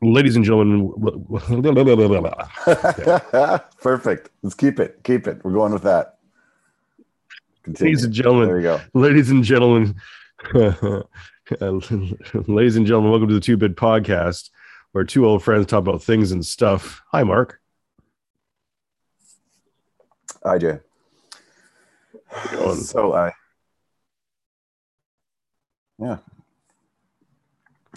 ladies and gentlemen. Perfect. Let's keep it. Keep it. We're going with that. Continue. Ladies and gentlemen. There you go. Ladies and gentlemen. ladies and gentlemen, welcome to the Two Bit Podcast, where two old friends talk about things and stuff. Hi, Mark. Hi, Jay. So I, yeah.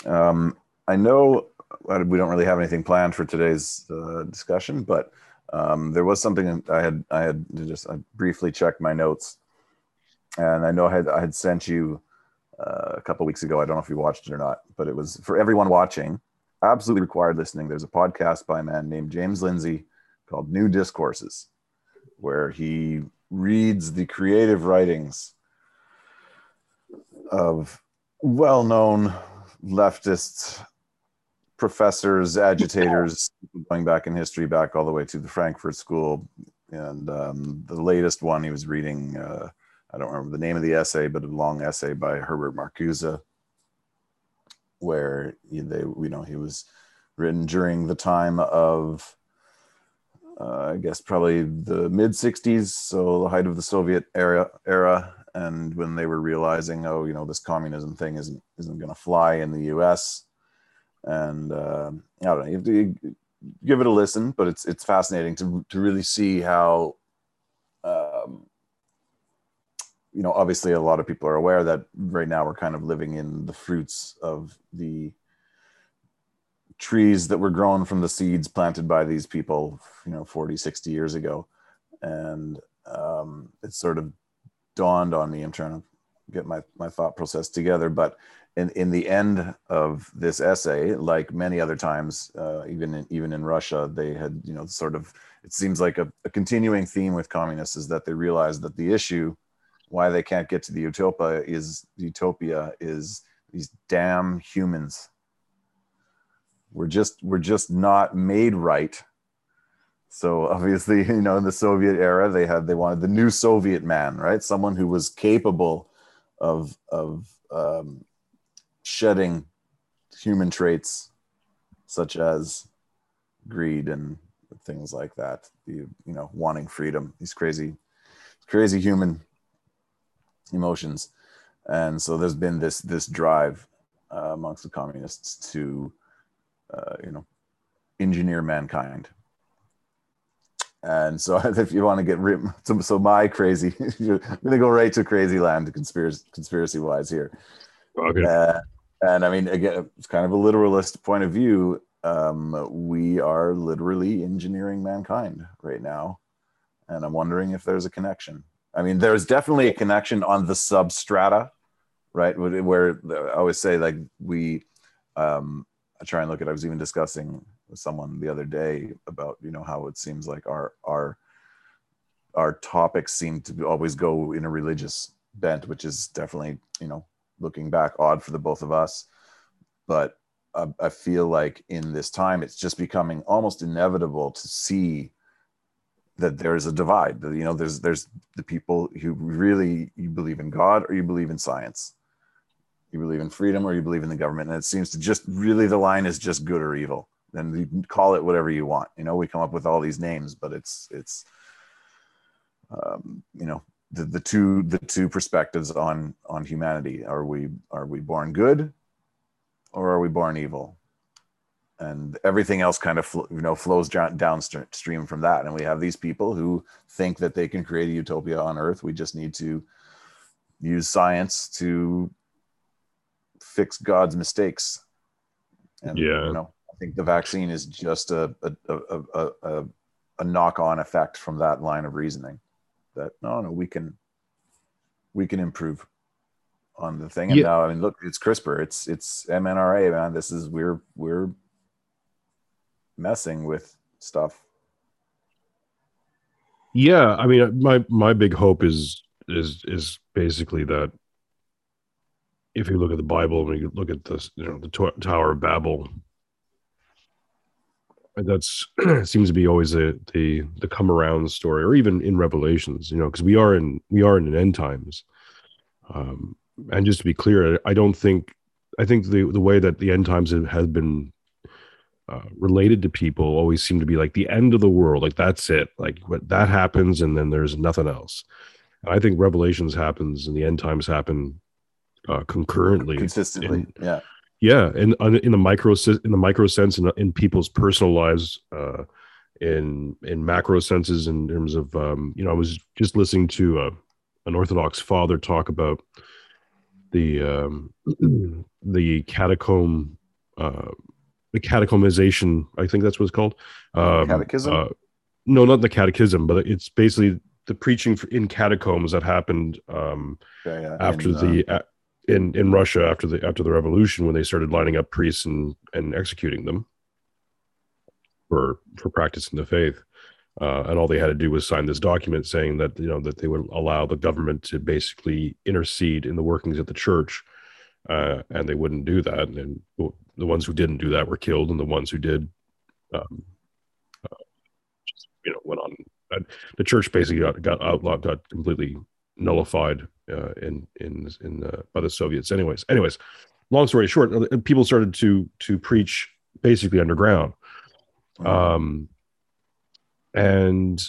Um, I know we don't really have anything planned for today's uh, discussion, but um, there was something I had I had just I briefly checked my notes, and I know I had I had sent you uh, a couple weeks ago. I don't know if you watched it or not, but it was for everyone watching. Absolutely required listening. There's a podcast by a man named James Lindsay called New Discourses, where he reads the creative writings of well-known leftists professors, agitators, going back in history, back all the way to the Frankfurt School. And um, the latest one he was reading, uh, I don't remember the name of the essay, but a long essay by Herbert Marcuse, where he, they, you know, he was written during the time of, uh, I guess, probably the mid '60s, so the height of the Soviet era. Era, and when they were realizing, oh, you know, this communism thing isn't isn't going to fly in the U.S and uh, I don't know. You have to give it a listen, but it's it's fascinating to to really see how. Um, you know, obviously, a lot of people are aware that right now we're kind of living in the fruits of the trees that were grown from the seeds planted by these people, you know, 40, 60 years ago. And um, it sort of dawned on me. I'm trying to get my, my thought process together, but in, in the end of this essay, like many other times, uh, even in, even in Russia, they had you know sort of it seems like a, a, continuing theme with communists is that they realize that the issue why they can't get to the utopia is utopia is these damn humans. We're just we're just not made right. So obviously, you know, in the Soviet era, they had they wanted the new Soviet man, right? Someone who was capable of of um, shedding human traits such as greed and things like that the you know wanting freedom these crazy crazy human emotions and so there's been this this drive uh, amongst the communists to uh, you know engineer mankind and so if you want to get rid so, so my crazy i'm gonna go right to crazy land conspiracy conspiracy wise here okay. Uh, and I mean, again, it's kind of a literalist point of view. Um, we are literally engineering mankind right now, and I'm wondering if there's a connection. I mean, there's definitely a connection on the substrata, right? Where I always say, like, we, um, I try and look at. I was even discussing someone the other day about you know how it seems like our our our topics seem to always go in a religious bent, which is definitely you know looking back odd for the both of us. But uh, i feel like in this time it's just becoming almost inevitable to see that there's a divide. You know there's there's the people who really you believe in god or you believe in science. You believe in freedom or you believe in the government. And it seems to just really the line is just good or evil and you can call it whatever you want. You know we come up with all these names but it's it's um, you know the, the two the two perspectives on on humanity. Are we are we born good or are we born evil? And everything else kind of you know flows down downstream from that. And we have these people who think that they can create a utopia on earth. We just need to use science to fix god's mistakes. And yeah. you know i think the vaccine is just a a, a, a, a, a knock-on effect from that line of reasoning that no, no, we can we can improve on the thing. And yeah. now, I mean, look, it's CRISPR, it's it's mRNA, man. This is we're we're messing with stuff. Yeah, I mean, my my big hope is is is basically that if you look at the Bible and you look at this, you know, the Tower of Babel, that's seems to be always a, the the come around story or even in revelations you know because we are in we are in an end times um and just to be clear i don't think I think the the way that the end times has been uh, related to people always seem to be like the end of the world. Like that's it. Like what that happens, and then there's nothing else. And I think Revelations happens, and the end times happen uh, concurrently, consistently. In, yeah, yeah, and in the micro in the micro sense in, in people's personal lives. Uh, in in macro senses in terms of um, you know I was just listening to uh, an Orthodox father talk about the um, the catacomb uh, the catechomization. I think that's what it's called. Um, catechism. Uh, no, not the catechism, but it's basically the preaching in catacombs that happened um, yeah, yeah. after in, the uh, in in Russia after the after the revolution when they started lining up priests and and executing them for for practicing the faith. Uh, and all they had to do was sign this document saying that you know that they would allow the government to basically intercede in the workings of the church, uh, and they wouldn't do that. And the ones who didn't do that were killed, and the ones who did, um, uh, just, you know, went on. the church basically got, got outlawed, got completely nullified uh, in in in uh, by the Soviets. Anyways, anyways, long story short, uh, people started to to preach basically underground. Um, and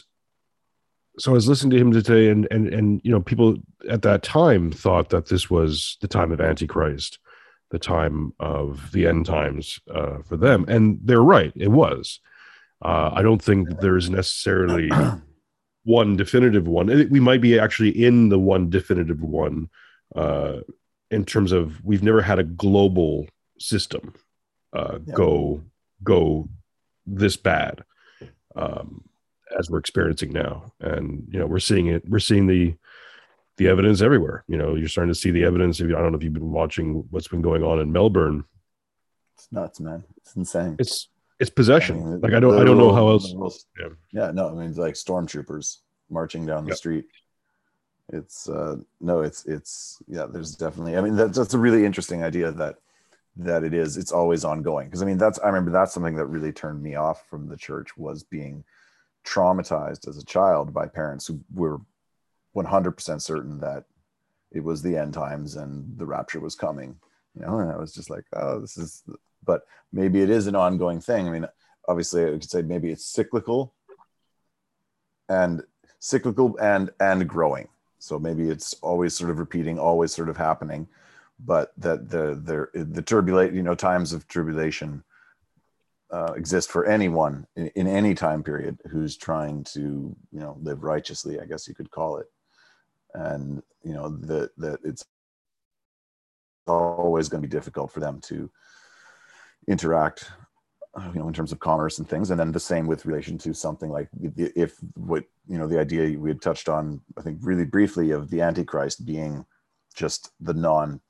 so I was listening to him today, and and and you know, people at that time thought that this was the time of Antichrist, the time of the end times uh, for them, and they're right. It was. Uh, I don't think there's necessarily one definitive one. We might be actually in the one definitive one uh, in terms of we've never had a global system uh, yeah. go go this bad um, as we're experiencing now, and you know we're seeing it. We're seeing the the evidence everywhere. You know, you're starting to see the evidence. If you, I don't know if you've been watching what's been going on in Melbourne. It's nuts, man. It's insane. It's it's possession. I mean, like I don't I don't know how else. yeah. yeah, no, I mean like stormtroopers marching down the yep. street. It's uh no, it's it's yeah. There's definitely. I mean that's that's a really interesting idea that that it is it's always ongoing because i mean that's i remember that's something that really turned me off from the church was being traumatized as a child by parents who were 100% certain that it was the end times and the rapture was coming you know and i was just like oh this is but maybe it is an ongoing thing. I mean obviously i could say maybe it's cyclical and cyclical and and growing. So maybe it's always sort of repeating always sort of happening but that the the the turbulate you know times of tribulation uh, exist for anyone in, in, any time period who's trying to you know live righteously i guess you could call it. And you know that that it's always going to be difficult for them to interact uh, you know in terms of commerce and things and then the same with relation to something like if what you know the idea we had touched on i think really briefly of the antichrist being just the non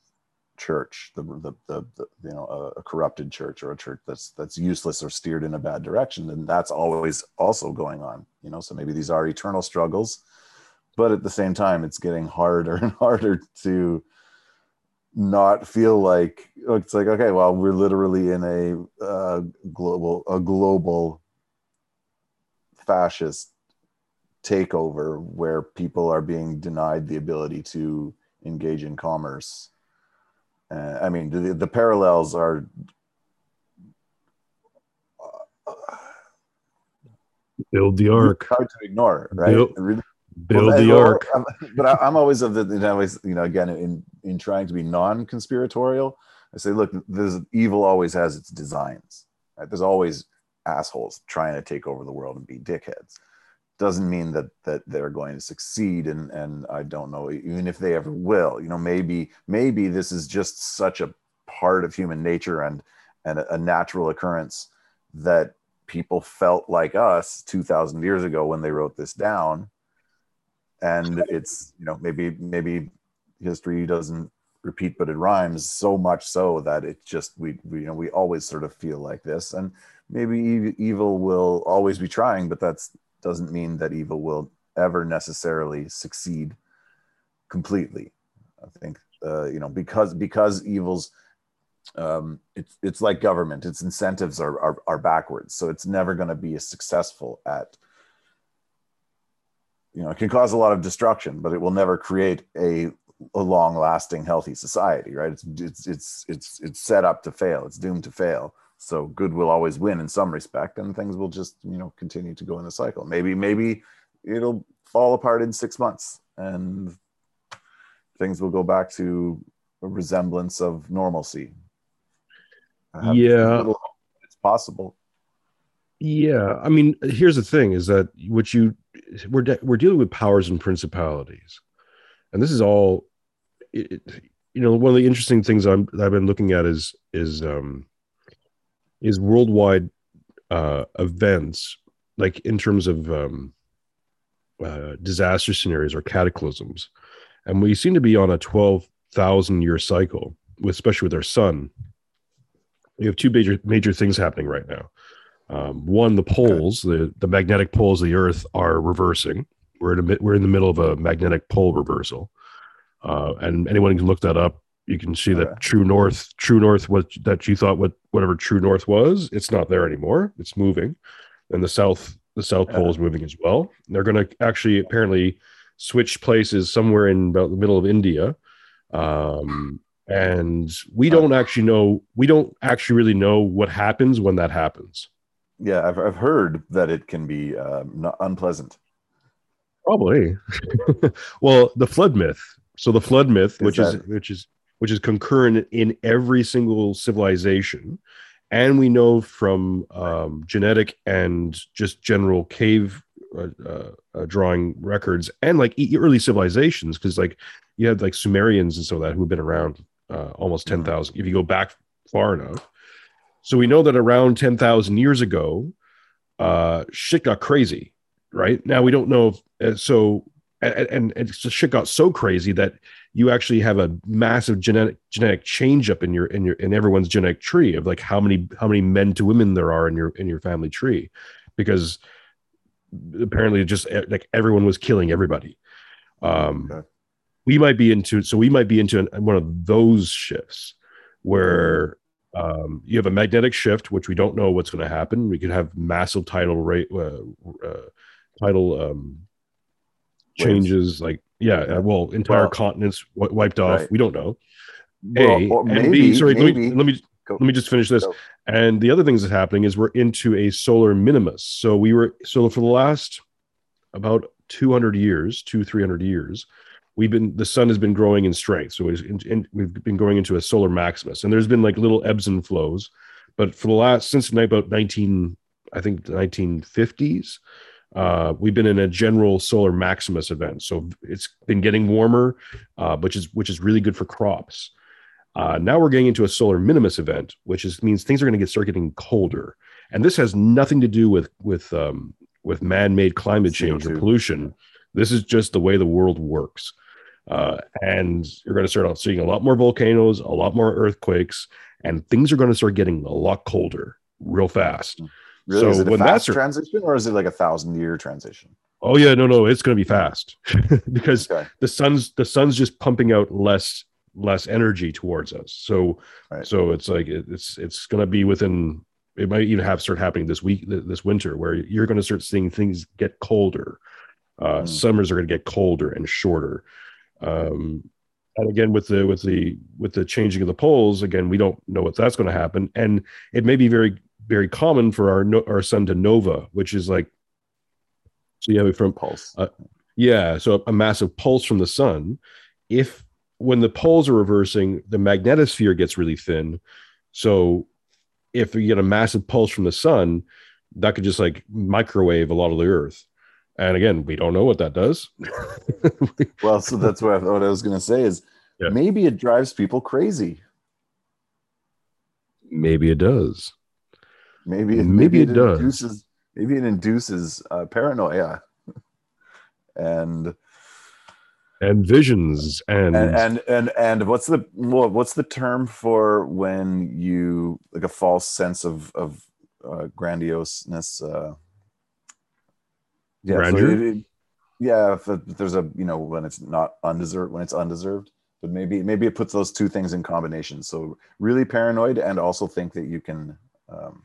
church, the, the, the, the you know a, a, corrupted church or a church that's that's useless or steered in a bad direction, and that's always also going on. You know, so maybe these are eternal struggles, but at the same time, it's getting harder and harder to not feel like it's like okay, well, we're literally in a uh, global a global fascist takeover where people are being denied the ability to engage in commerce uh, I mean, the, the parallels are. Build the ark. Hard to ignore, right? Build, really, build well, the ark. but I, am always of the, you know, always, you know, again, in in trying to be non-conspiratorial, I say, look, this evil always has its designs. Right? There's always assholes trying to take over the world and be dickheads doesn't mean that that they're going to succeed and and i don't know even if they ever will you know maybe maybe this is just such a part of human nature and and a, a natural occurrence that people felt like us 2000 years ago when they wrote this down and it's you know maybe maybe history doesn't repeat but it rhymes so much so that it just we, we you know we always sort of feel like this and maybe evil will always be trying but that doesn't mean that evil will ever necessarily succeed completely. I think uh, you know because because evil's um, it's it's like government. Its incentives are are, are backwards, so it's never going to be as successful at. You know, it can cause a lot of destruction, but it will never create a a long-lasting, healthy society, right? It's it's it's it's it's set up to fail. It's doomed to fail. So good will always win in some respect, and things will just you know continue to go in the cycle. Maybe maybe it'll fall apart in six months, and things will go back to a resemblance of normalcy. Yeah, it's possible. Yeah, I mean, here's the thing: is that what you we're de- we're dealing with powers and principalities, and this is all. It, you know, one of the interesting things I'm, I've been looking at is is um, is worldwide uh, events, like in terms of um, uh, disaster scenarios or cataclysms, and we seem to be on a twelve thousand year cycle, especially with our sun. We have two major major things happening right now. Um, one, the poles, okay. the, the magnetic poles of the Earth are reversing. We're in, a, we're in the middle of a magnetic pole reversal. Uh, and anyone can look that up. You can see that true north, true north, what that you thought what whatever true north was, it's not there anymore. It's moving, and the south, the south pole is moving as well. They're going to actually apparently switch places somewhere in about the middle of India, um, and we don't actually know. We don't actually really know what happens when that happens. Yeah, I've, I've heard that it can be uh, not unpleasant. Probably. well, the flood myth. So the flood myth, is which that... is which is which is concurrent in every single civilization, and we know from um, genetic and just general cave uh, uh, drawing records and like early civilizations, because like you had like Sumerians and so that who've been around uh, almost ten thousand. Mm-hmm. If you go back far enough, so we know that around 10,000 years ago, uh, shit got crazy, right? Now we don't know. If, uh, so, and, and, and shit got so crazy that you actually have a massive genetic genetic change up in your in your in everyone's genetic tree of like how many how many men to women there are in your in your family tree, because apparently just eh, like everyone was killing everybody. Um, okay. We might be into so we might be into an, one of those shifts where um, you have a magnetic shift, which we don't know what's going to happen. We could have massive tidal rate, uh, uh, tidal um, changes, like yeah, uh, well, entire well, continents w- wiped off. Right. We don't know. A well, maybe, and B. Sorry, maybe. let me let me Go. let me just finish this. Go. And the other things that's happening is we're into a solar minimus. So we were so for the last about 200 years, two 300 years, we've been the sun has been growing in strength. So in, in, we've been going into a solar maximus. And there's been like little ebbs and flows. But for the last since about 19 i think 1950s uh, we've been in a general solar maximus event. So it's been getting warmer uh, which is which is really good for crops. Uh, now we're getting into a solar minimus event which is means things are going to get start getting colder. And this has nothing to do with with um, with man-made climate change CO2. or pollution. This is just the way the world works uh, and you're going to start seeing a lot more volcanoes, a lot more earthquakes, and things are going to start getting a lot colder real fast. Really? So is it a when fast that's transition, or is it like a thousand year transition? Oh yeah, no, no, it's going to be fast because okay. the sun's the sun's just pumping out less less energy towards us. So right. so it's like it's it's going to be within. It might even have start happening this week, this winter, where you're going to start seeing things get colder. Uh, mm. Summers are going to get colder and shorter. Um, and again, with the with the with the changing of the poles, again, we don't know what that's going to happen, and it may be very very common for our our sun to nova, which is like so you have it from pulse. Uh, yeah, so a massive pulse from the sun. If when the poles are reversing, the magnetosphere gets really thin. So if you get a massive pulse from the sun, that could just like microwave a lot of the earth. And again, we don't know what that does. well, so that's what I, what I was going to say is yeah. maybe it drives people crazy. Maybe it does. Maybe it, maybe, maybe it, it does. Induces, maybe it induces uh, paranoia and and visions and, and and and and what's the what's the term for when you like a false sense of of uh, grandioseness uh yeah, so it, it, yeah. If, there's a you know when it's not undeserved, when it's undeserved, but maybe maybe it puts those two things in combination. So really paranoid and also think that you can um,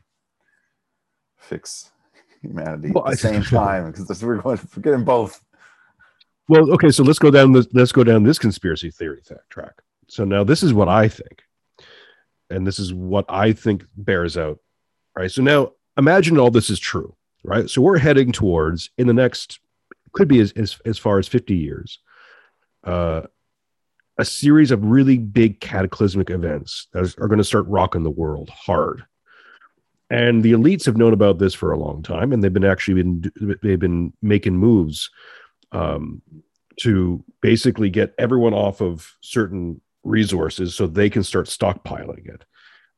fix humanity well, at the I, same time because we're going we're getting both. well, okay, so let's go down this let's go down this conspiracy theory th- track. So now this is what I think, and this is what I think bears out. Right. So now imagine all this is true. Right. So we're heading towards in the next could be as as, as far as fifty years. Uh, a series of really big cataclysmic events that are going to start rocking the world hard. And the elites have known about this for a long time, and they've been actually been they've been making moves um, to basically get everyone off of certain resources so they can start stockpiling it,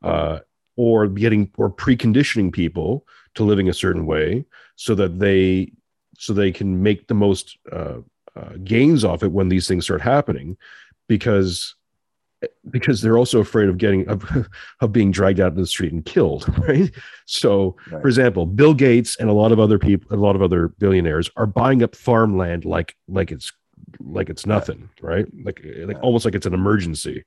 uh, or getting or preconditioning people to living a certain way so that they so they can make the most uh, uh, gains off it when these things start happening because because they're also afraid of getting of, of being dragged out in the street and killed right? So right. for example bill gates and a lot of other people a lot of other billionaires are buying up farmland like like it's like it's nothing right, right? like like almost like it's an emergency.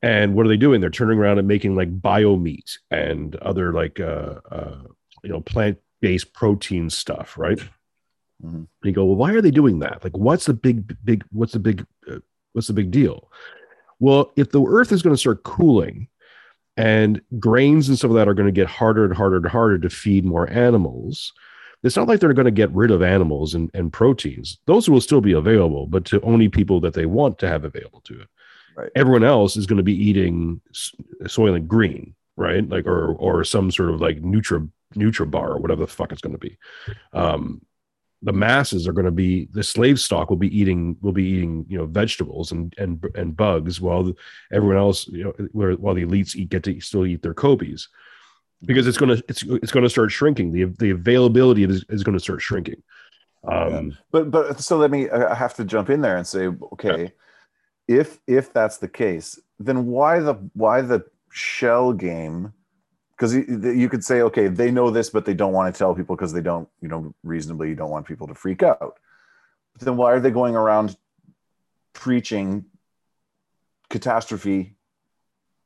And what are they doing? They're turning around and making like bio meat and other like uh, uh you know plant based protein stuff right mm-hmm. and you go well why are they doing that like what's the big big what's the big uh, what's the big deal well, if the earth is going to start cooling and grains and some of that are going to get harder and harder and harder to feed more animals, it's not like they're going to get rid of animals and, and proteins. Those will still be available, but to only people that they want to have available to it. Right. Everyone else is going to be eating Soylent Green, right? Like or or some sort of like Nutra Nutra bar or whatever the fuck it's going to be. Um, the masses are going to be the slave stock will be eating will be eating you know vegetables and and and bugs while everyone else you know where, while the elites eat get to still eat their kobe's because it's going to it's it's going to start shrinking the the availability is, is going to start shrinking um, yeah. but but so let me i have to jump in there and say okay yeah. if if that's the case then why the why the shell game because you could say okay they know this but they don't want to tell people because they don't you know reasonably you don't want people to freak out. But then why are they going around preaching catastrophe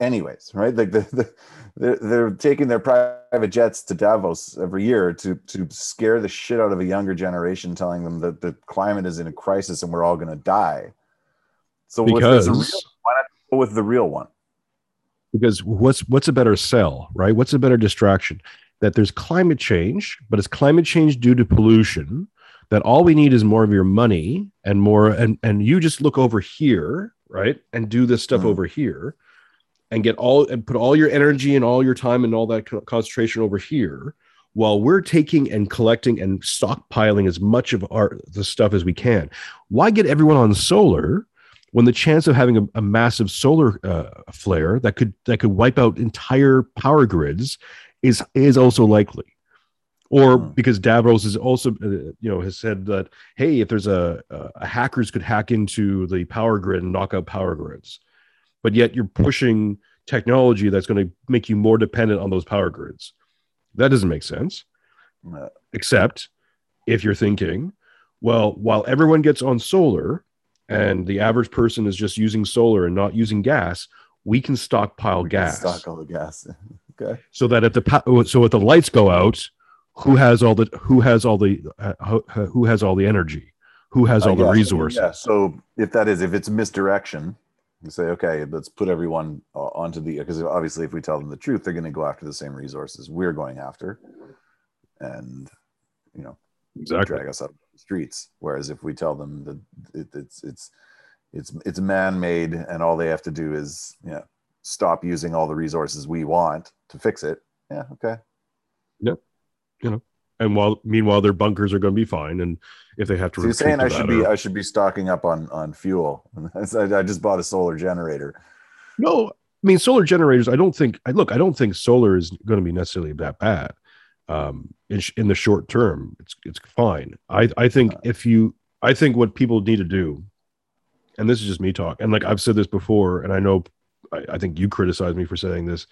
anyways right? Like the, the, they're, they're taking their private jets to davos every year to to scare the shit out of a younger generation telling them that the climate is in a crisis and we're all going to die. So because... Real, why not go with the real one because what's what's a better sell right? What's a better distraction? That there's climate change but it's climate change due to pollution that all we need is more of your money and more and and you just look over here right and do this stuff mm. over here and get all and put all your energy and all your time and all that concentration over here while we're taking and collecting and stockpiling as much of our the stuff as we can. Why get everyone on solar when the chance of having a, a massive solar uh, flare that could that could wipe out entire power grids is is also likely. Or hmm. because Davos is also uh, you know has said that hey if there's a, a, hackers could hack into the power grid and knock out power grids. But yet you're pushing technology that's going to make you more dependent on those power grids. That doesn't make sense. Except if you're thinking well while everyone gets on solar and the average person is just using solar and not using gas, we can stockpile we gas. Stock all the gas. okay. So that if the so if the lights go out, who has all the who has all the uh, who has all the energy? Who has all the resources? Yeah. So if that is if it's misdirection, you say okay, let's put everyone uh, onto the because obviously if we tell them the truth, they're going to go after the same resources we're going after, and you know exactly drag us up streets. Whereas if we tell them that it, it's it's it's it's man-made and all they have to do is yeah stop using all the resources we want to fix it. Yeah, okay. Yep. You know, and while meanwhile their bunkers are going to be fine, and if they have to, so you're saying I should be or... I should be stocking up on on fuel. I just bought a solar generator. No, I mean solar generators. I don't think. I look. I don't think solar is going to be necessarily that bad um, in, in the short term. It's it's fine. I I think if you I think what people need to do, and this is just me talk, and like I've said this before, and I know I, I think you criticize me for saying this,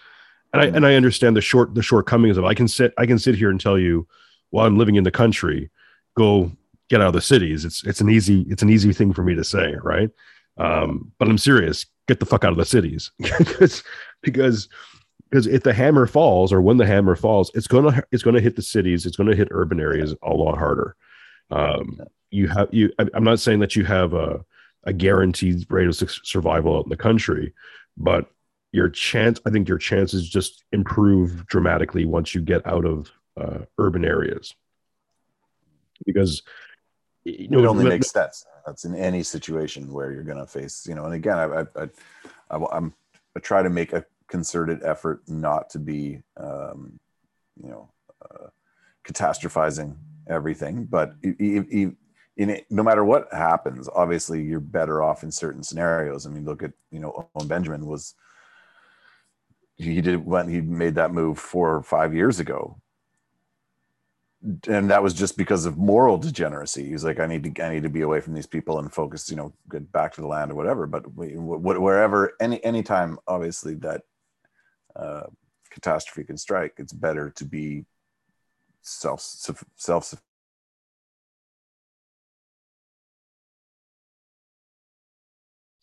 and I and I understand the short the shortcomings of. I can sit I can sit here and tell you, while I'm living in the country, go get out of the cities. It's it's an easy it's an easy thing for me to say, right? Um, but I'm serious. Get the fuck out of the cities because because because if the hammer falls or when the hammer falls it's going to it's going to hit the cities it's going to hit urban areas a lot harder um, you have you. I'm not saying that you have a a guaranteed rate of survival out in the country, but your chance, I think your chances just improve dramatically once you get out of uh, urban areas. Because you know, it only makes sense. That's in any situation where you're going to face, you know. And again, I, I, I, I'm I try to make a concerted effort not to be, um, you know, uh, catastrophizing everything. But in it, no matter what happens, obviously you're better off in certain scenarios. I mean, look at you know, Owen Benjamin was he did when he made that move four or five years ago and that was just because of moral degeneracy. He's like, I need to, I need to be away from these people and focus, you know, get back to the land or whatever. But we, wherever, any, anytime, obviously that uh, catastrophe can strike, it's better to be self, self.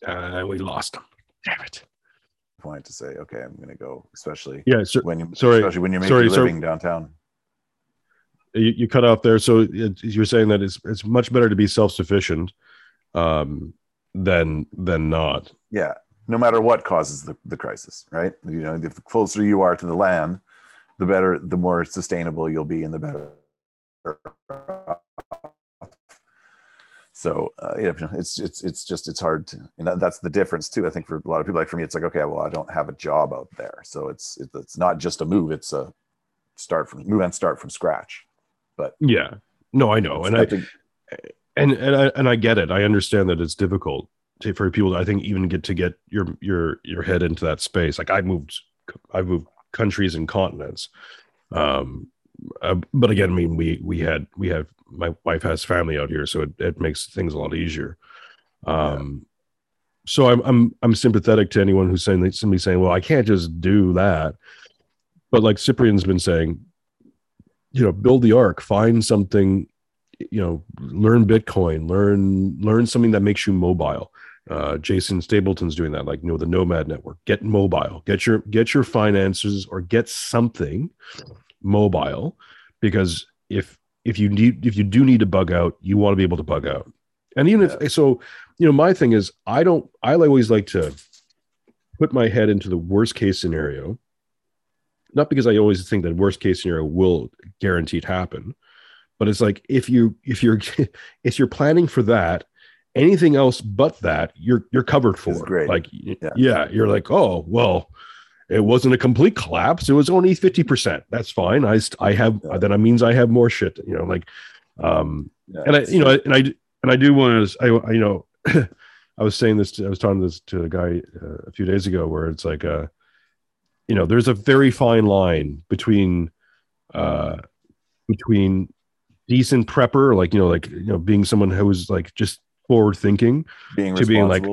Uh, we lost him. Damn it point to say, okay, I'm going to go, especially yeah, so, when you sorry, especially when you're making sorry, living downtown. You, you, cut off there, so it, you're saying that it's it's much better to be self sufficient um, than than not. Yeah, no matter what causes the, the crisis, right? You know, the closer you are to the land, the better, the more sustainable you'll be, and the better so uh, yeah, it's it's it's just it's hard to, and that's the difference too. I think for a lot of people, like for me, it's like okay, well, I don't have a job out there, so it's it's not just a move; it's a start from move and start from scratch. But yeah, no, I know, and I, I think, and and I and I get it. I understand that it's difficult to, for people. I think even get to get your your your head into that space. Like I moved, I moved countries and continents. Um, uh, but again, I mean, we we had we have my wife has family out here, so it, it makes things a lot easier. Um, yeah. so I'm I'm I'm sympathetic to anyone who's saying somebody saying, well, I can't just do that. But like Cyprian's been saying, you know, build the ark, find something, you know, learn Bitcoin, learn learn something that makes you mobile. Uh, Jason Stapleton's doing that, like you know, the Nomad Network. Get mobile, get your get your finances or get something mobile, because if if you need if you do need to bug out, you want to be able to bug out. And even yeah. if so, you know, my thing is I don't I always like to put my head into the worst case scenario. Not because I always think that worst case scenario will guaranteed happen, but it's like if you if you're if you're planning for that, anything else but that you're you're covered for. great. Like yeah. yeah, you're like, oh well, it wasn't a complete collapse. It was only 50%. That's fine. I, I have, yeah. then it means I have more shit, you know, like, um, yeah, and I, you know, and I, and I do want to, I, I, you know, I was saying this, to, I was talking this to a guy uh, a few days ago where it's like, uh, you know, there's a very fine line between, uh, between decent prepper, like, you know, like, you know, being someone who is like just forward thinking being to being like,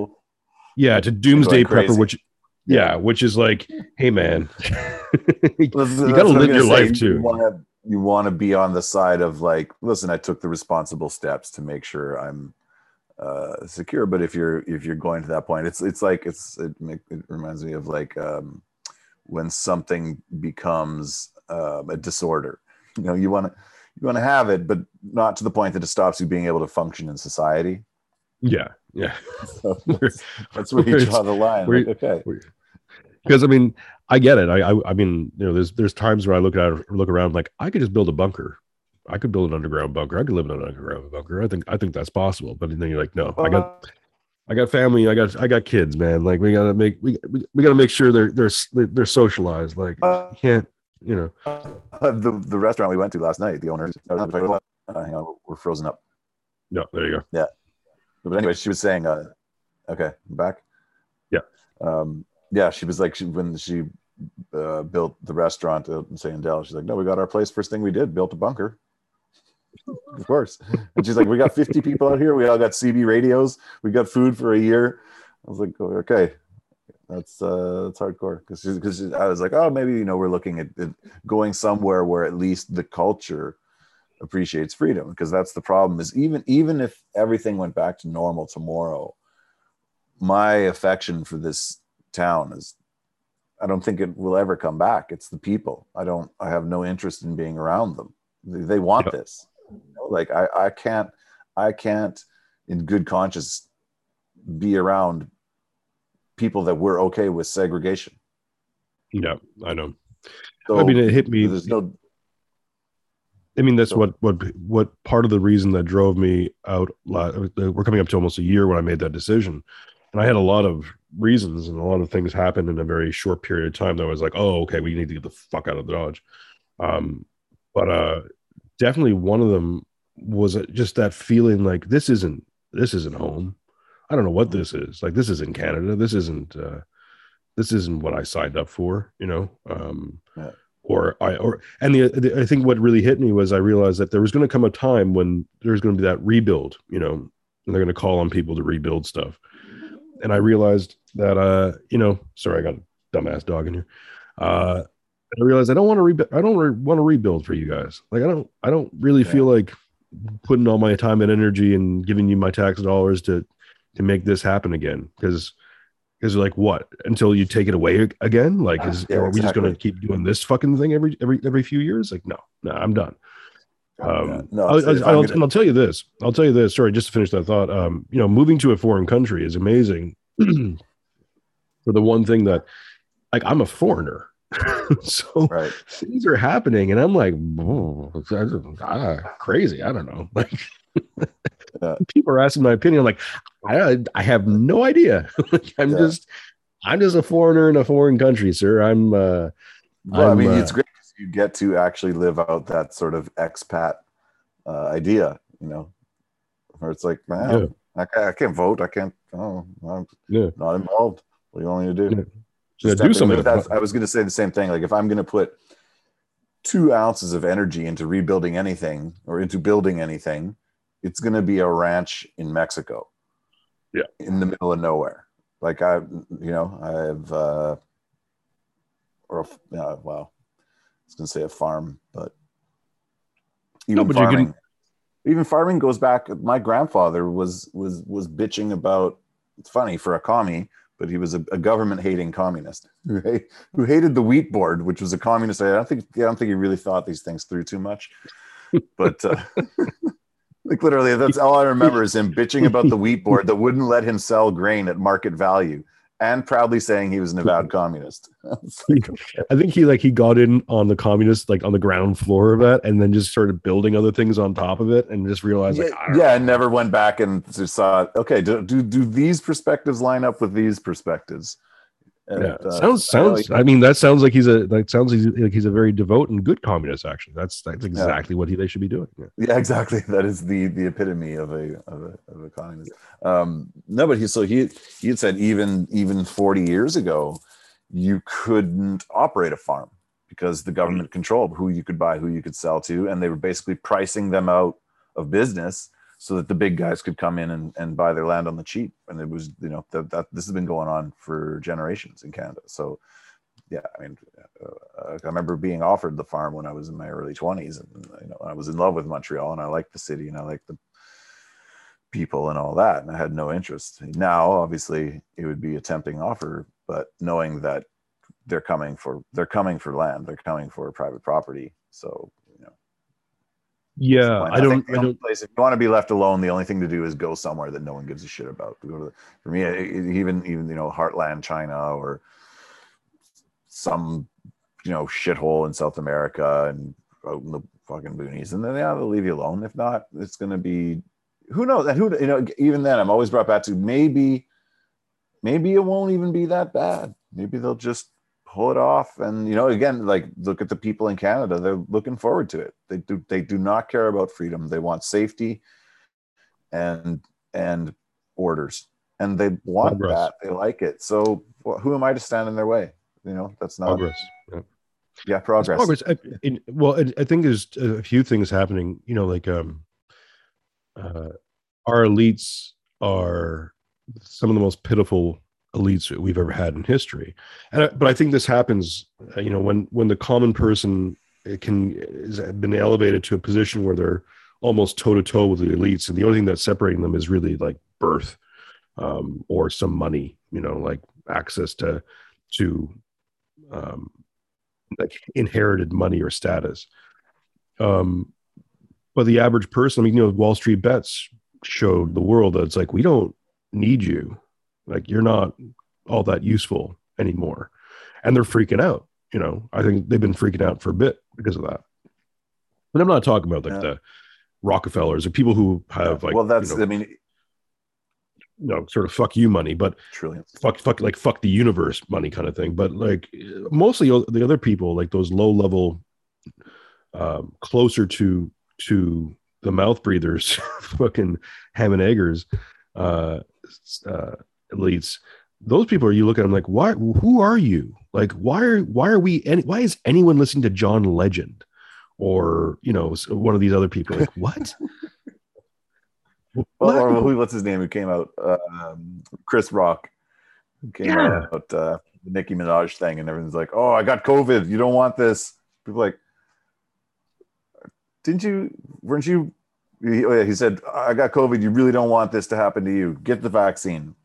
yeah, to doomsday prepper, which, yeah, which is like, hey man, you got to live your say. life too. You want to be on the side of like, listen, I took the responsible steps to make sure I'm uh, secure. But if you're if you're going to that point, it's it's like it's it, make, it reminds me of like um, when something becomes uh, a disorder. You know, you want to you want to have it, but not to the point that it stops you being able to function in society. Yeah, yeah. So that's, that's, where you draw the line. Like, okay because I mean, I get it. I, I, I mean, you know, there's there's times where I look at look around like I could just build a bunker. I could build an underground bunker. I could live in an underground bunker. I think I think that's possible. But then you're like, no, I got I got family. I got I got kids, man. Like we gotta make we we, we gotta make sure they're they're they're socialized. Like uh, you can't you know. Uh, the the restaurant we went to last night, the owners, uh, hang on, we're frozen up. No, there you go. Yeah, but anyway, she was saying, uh, okay, back. Yeah. Um, yeah, she was like she, when she uh, built the restaurant in St. Dell. She's like, no, we got our place. First thing we did, built a bunker. of course. And she's like, we got 50 people out here. We all got CB radios. We got food for a year. I was like, okay, that's uh that's hardcore because because I was like, oh, maybe you know we're looking at, at going somewhere where at least the culture appreciates freedom because that's the problem is even even if everything went back to normal tomorrow my affection for this town is I don't think it will ever come back. It's the people. I don't I have no interest in being around them. They, want this. You know, like I, I can't I can't, in good conscience, be around people that were okay with segregation. Yeah, I know. So I mean, it hit me. There's no. I mean, that's so, what what what part of the reason that drove me out. We're coming up to almost a year when I made that decision, and I had a lot of reasons and a lot of things happened in a very short period of time that I was like, oh, okay, we need to get the fuck out of Dodge. Um, but uh, definitely one of them was just that feeling like this isn't this isn't home. I don't know what this is. Like this isn't Canada. This isn't uh, this isn't what I signed up for. You know. Um, yeah. Or I or and the, the I think what really hit me was I realized that there was going to come a time when there's going to be that rebuild. You know, and they're going to call on people to rebuild stuff. And I realized that uh, you know, sorry, I got a dumbass dog in here. Uh, I realized I don't want to rebuild. I don't re- want to rebuild for you guys. Like I don't. I don't really yeah. feel like putting all my time and energy and giving you my tax dollars to to make this happen again because because like what until you take it away again like is yeah, are we just going to keep doing this fucking thing every every every few years like no no i'm done um, no, I'll, I'll, I'll, and I'll tell you this. I'll tell you this. Sorry, just to finish that thought. Um, you know, moving to a foreign country is amazing. for the one thing that, like, I'm a foreigner, so right. things are happening, and I'm like, oh, ah, crazy. I don't know. Like, yeah. people are asking my opinion. I'm like, I, I have no idea. I'm yeah. just, I'm just a foreigner in a foreign country, sir. I'm. uh well, I'm, i mean, uh, it's great because you get to actually live out that sort of expat uh, idea, you know, where it's like, man, yeah. I, can't, I can't vote. I can't, oh, I'm yeah. not involved. What do you want me to do? Yeah. Just do something. I was going to say the same thing. Like if I'm going to put two ounces of energy into rebuilding anything or into building anything, it's going to be a ranch in Mexico. Yeah. In the middle of nowhere. Like I, you know, I've, uh, or, uh, well, was going to say a farm, but even no, but farming, can... even farming goes back. My grandfather was was was bitching about. It's funny for a commie, but he was a, a government hating communist who, who hated the wheat board, which was a communist. I don't think I don't think he really thought these things through too much, but. Uh, like literally, that's all I remember is him bitching about the wheat board that wouldn't let him sell grain at market value and proudly saying he was an avowed communist. like, I think he like he got in on the communist like on the ground floor of that, and then just started building other things on top of it, and just realized yeah, like yeah, and never went back and just saw okay, do, do do these perspectives line up with these perspectives? And, yeah, uh, sounds sounds. I, I, mean, that sounds like he's a like sounds like he's a very devout and good communist. Actually, that's that's exactly yeah. what he they should be doing. Yeah. yeah. exactly. That is the the epitome of a of a, of a communist. Um, no, but he so he he had said even even forty years ago, you couldn't operate a farm because the government controlled who you could buy, who you could sell to, and they were basically pricing them out of business so that the big guys could come in and, and buy their land on the cheap. And it was, you know, that, that this has been going on for generations in Canada. So, yeah, I mean, uh, I remember being offered the farm when I was in my early 20s, and you know, I was in love with Montreal, and I liked the city, and I liked the people and all that, and I had no interest. Now, obviously, it would be a tempting offer, but knowing that they're coming for they're coming for land, they're coming for private property, so yeah, I, I don't. I don't. Place, if you want to be left alone, the only thing to do is go somewhere that no one gives a shit about. Go to the, for me, even even you know Heartland, China, or some you know shithole in South America and out in the fucking boonies, and then yeah, they'll leave you alone. If not, it's going to be who knows. Who you know, even then, I'm always brought back to maybe, maybe it won't even be that bad. Maybe they'll just pull it off. And you know again like look at the people in canada they're looking forward to it. They do they do not care about freedom. They want safety and and orders and they want progress. that. They like it. So well, who am i to stand in their way? You know that's not progress. Yeah, yeah progress, progress. I, in, well I, I think there's a few things happening. You know like um uh our elites are some of the most pitiful elites we've ever had in history. And but I think this happens, uh, you know, when when the common person uh, can has been elevated to a position where they're almost toe to toe with the elites, and the only thing that's separating them is really like birth um, or some money, you know, like access to to um, like inherited money or status. Um, but the average person, I mean, you know, Wall Street bets showed the world that it's like we don't need you like you're not all that useful anymore and they're freaking out you know i think they've been freaking out for a bit because of that but i'm not talking about like yeah. the rockefellers or people who have like well that's you know, i mean you know, sort of fuck you money, but trillions, fuck, fuck, like fuck the universe money kind of thing. But like mostly the other people, like those low level, um, closer to to the mouth breathers, fucking ham and eggers, uh, uh, elites. Those people are you look at them like, why? Who are you? Like, why are why are we? Any, why is anyone listening to John Legend, or you know, one of these other people? Like, what? Well, or who, what's his name? Who came out? Um, Chris Rock came yeah. out uh, the Nicki Minaj thing, and everyone's like, "Oh, I got COVID. You don't want this." People like, didn't you? Weren't you? He, oh yeah, he said, "I got COVID. You really don't want this to happen to you. Get the vaccine."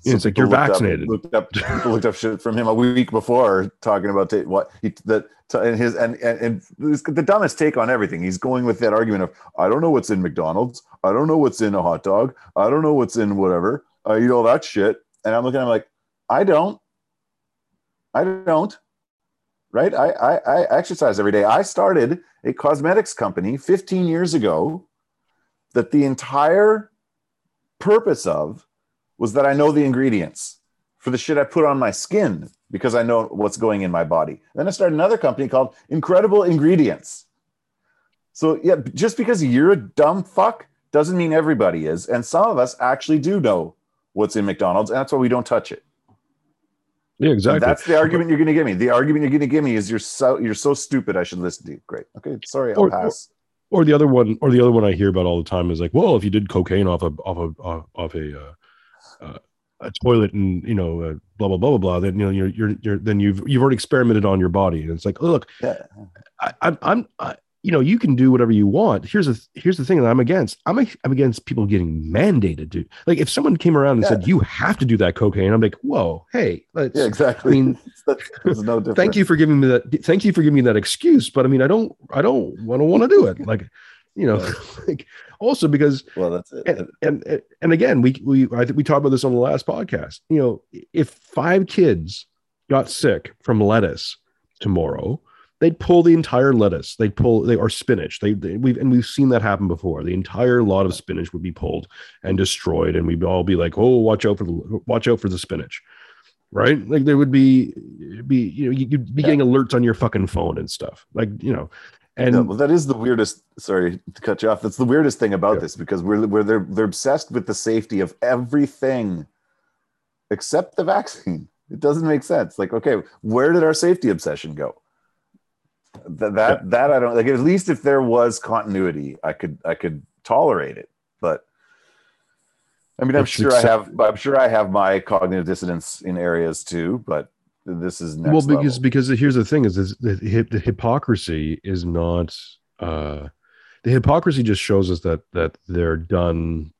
So it's like you're vaccinated. Up, looked up, looked up shit from him a week before talking about t- what he that and his and, and and the dumbest take on everything. He's going with that argument of I don't know what's in McDonald's, I don't know what's in a hot dog, I don't know what's in whatever. I eat all that shit, and I'm looking. I'm like, I don't, I don't. Right? I, I I exercise every day. I started a cosmetics company 15 years ago that the entire purpose of was that I know the ingredients for the shit I put on my skin because I know what's going in my body. Then I started another company called Incredible Ingredients. So, yeah, just because you're a dumb fuck doesn't mean everybody is. And some of us actually do know what's in McDonald's, and that's why we don't touch it. Yeah, exactly. And that's the argument you're going to give me. The argument you're going to give me is you're so you're so stupid. I should listen to you. Great. Okay. Sorry. I'll or, pass. Or, or, the other one, or the other one I hear about all the time is like, well, if you did cocaine off a off a off a uh, uh, a toilet and you know uh, blah blah blah blah blah then you know you're you're, you're then you've you've already experimented on your body and it's like look yeah. I, I, i'm I, you know you can do whatever you want here's a here's the thing that i'm against i'm, a, I'm against people getting mandated to like if someone came around and yeah. said you have to do that cocaine i'm like whoa hey yeah exactly i mean that's, that's no different. thank you for giving me that thank you for giving me that excuse but i mean i don't i don't i don't want to do it like you know like also because well that's it. and, and and again we we i think we talked about this on the last podcast. You know if five kids got sick from lettuce tomorrow they'd pull the entire lettuce. They'd pull they are spinach. They, they we've and we've seen that happen before. The entire lot of spinach would be pulled and destroyed and we'd all be like oh watch out for the watch out for the spinach. Right? Like there would be be you know you'd be yeah. getting alerts on your fucking phone and stuff. Like you know and no, well, that is the weirdest. Sorry to cut you off. That's the weirdest thing about yeah. this because we're, we're they're they're obsessed with the safety of everything except the vaccine. It doesn't make sense. Like, okay, where did our safety obsession go? That that, yeah. that I don't like. At least if there was continuity, I could I could tolerate it. But I mean, I'm it's sure I have. I'm sure I have my cognitive dissonance in areas too. But this is well because level. because here's the thing is, is the, the hypocrisy is not uh the hypocrisy just shows us that that they're done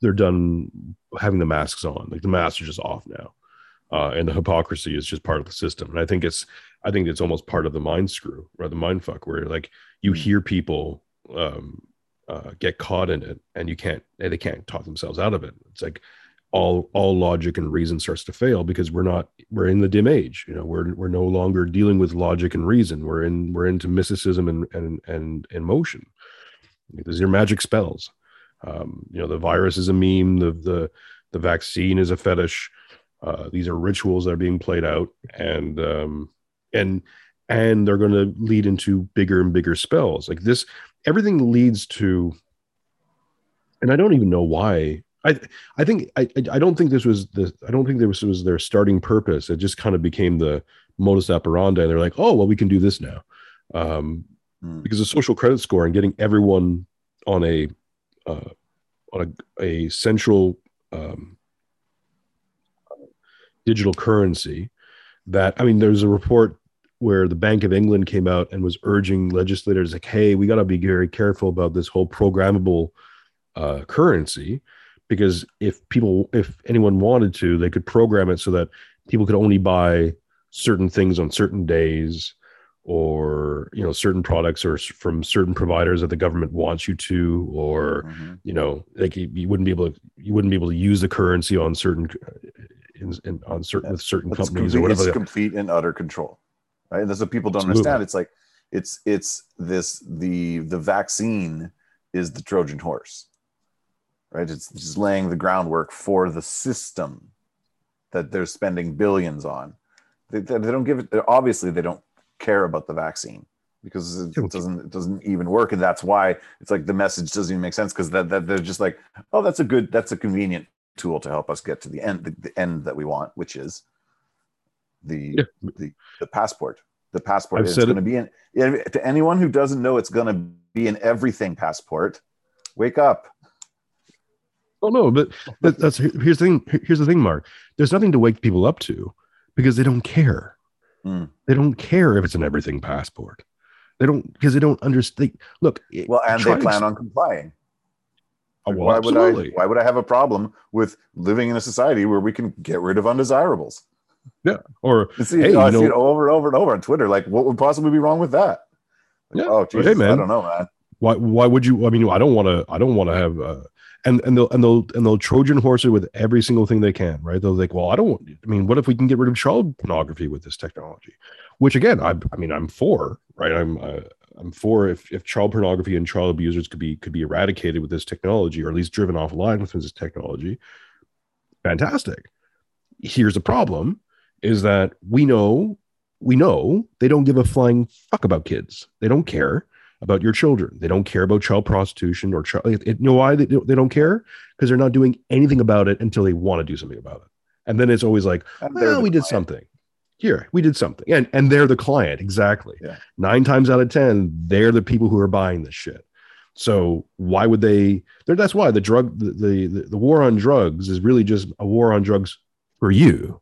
they're done having the masks on like the masks are just off now uh and the hypocrisy is just part of the system and i think it's i think it's almost part of the mind screw or the mind fuck where like you hmm. hear people um uh, get caught in it and you can't they can't talk themselves out of it it's like all all logic and reason starts to fail because we're not we're in the dim age you know we're we're no longer dealing with logic and reason. We're in we're into mysticism and and and emotion these are magic spells. Um, you know the virus is a meme the the the vaccine is a fetish. Uh, these are rituals that are being played out and um, and and they're going to lead into bigger and bigger spells. Like this everything leads to and i don't even know why I I think I I don't think this was the I don't think this was their starting purpose. It just kind of became the modus operandi. And they're like, oh well, we can do this now, um, mm. because the social credit score and getting everyone on a uh, on a, a central um, digital currency. That I mean, there's a report where the Bank of England came out and was urging legislators like, hey, we got to be very careful about this whole programmable uh, currency because if people if anyone wanted to they could program it so that people could only buy certain things on certain days or you know certain products or from certain providers that the government wants you to or mm-hmm. you know like you, you, wouldn't be able to you wouldn't be able to use the currency on certain in, in on certain with certain it's companies complete, or whatever it's complete and utter control right and that's what people don't Absolutely. understand it's like it's it's this the the vaccine is the trojan horse right? It's just laying the groundwork for the system that they're spending billions on. They, they don't give it obviously they don't care about the vaccine because it doesn't it doesn't even work. And that's why it's like the message doesn't even make sense because that, that they're just like oh that's a good that's a convenient tool to help us get to the end the, the end that we want which is the yeah. the, the passport. The passport I've is going to be in to anyone who doesn't know it's going to be an everything passport. Wake up oh no but that's here's the thing here's the thing mark there's nothing to wake people up to because they don't care Mm. They don't care if it's an everything passport. They don't because they don't understand. Look, well, and they plan on complying. Oh, well, why absolutely. would I? Why would I have a problem with living in a society where we can get rid of undesirables? Yeah, or see, hey, I know, see it over and over and over on Twitter. Like, what would possibly be wrong with that? Like, yeah. Oh, Jesus, hey, man. I don't know, man. Why? Why would you? I mean, I don't want to. I don't want to have. Uh, and and they'll and they'll and they'll Trojan horse it with every single thing they can, right? They'll like, well, I don't. Want, I mean, what if we can get rid of child pornography with this technology? Which again, I, I mean, I'm for, right? I'm uh, I'm for if if child pornography and child abusers could be could be eradicated with this technology, or at least driven offline with this technology. Fantastic. Here's the problem: is that we know we know they don't give a flying fuck about kids. They don't care about your children. They don't care about child prostitution or child. It, you know why they, they don't care? Because they're not doing anything about it until they want to do something about it. And then it's always like, well, we did something. Here, we did something. And and they're the client. Exactly. Yeah. Nine times out of 10, they're the people who are buying this shit. So why would they? That's why the drug, the, the, the war on drugs is really just a war on drugs for you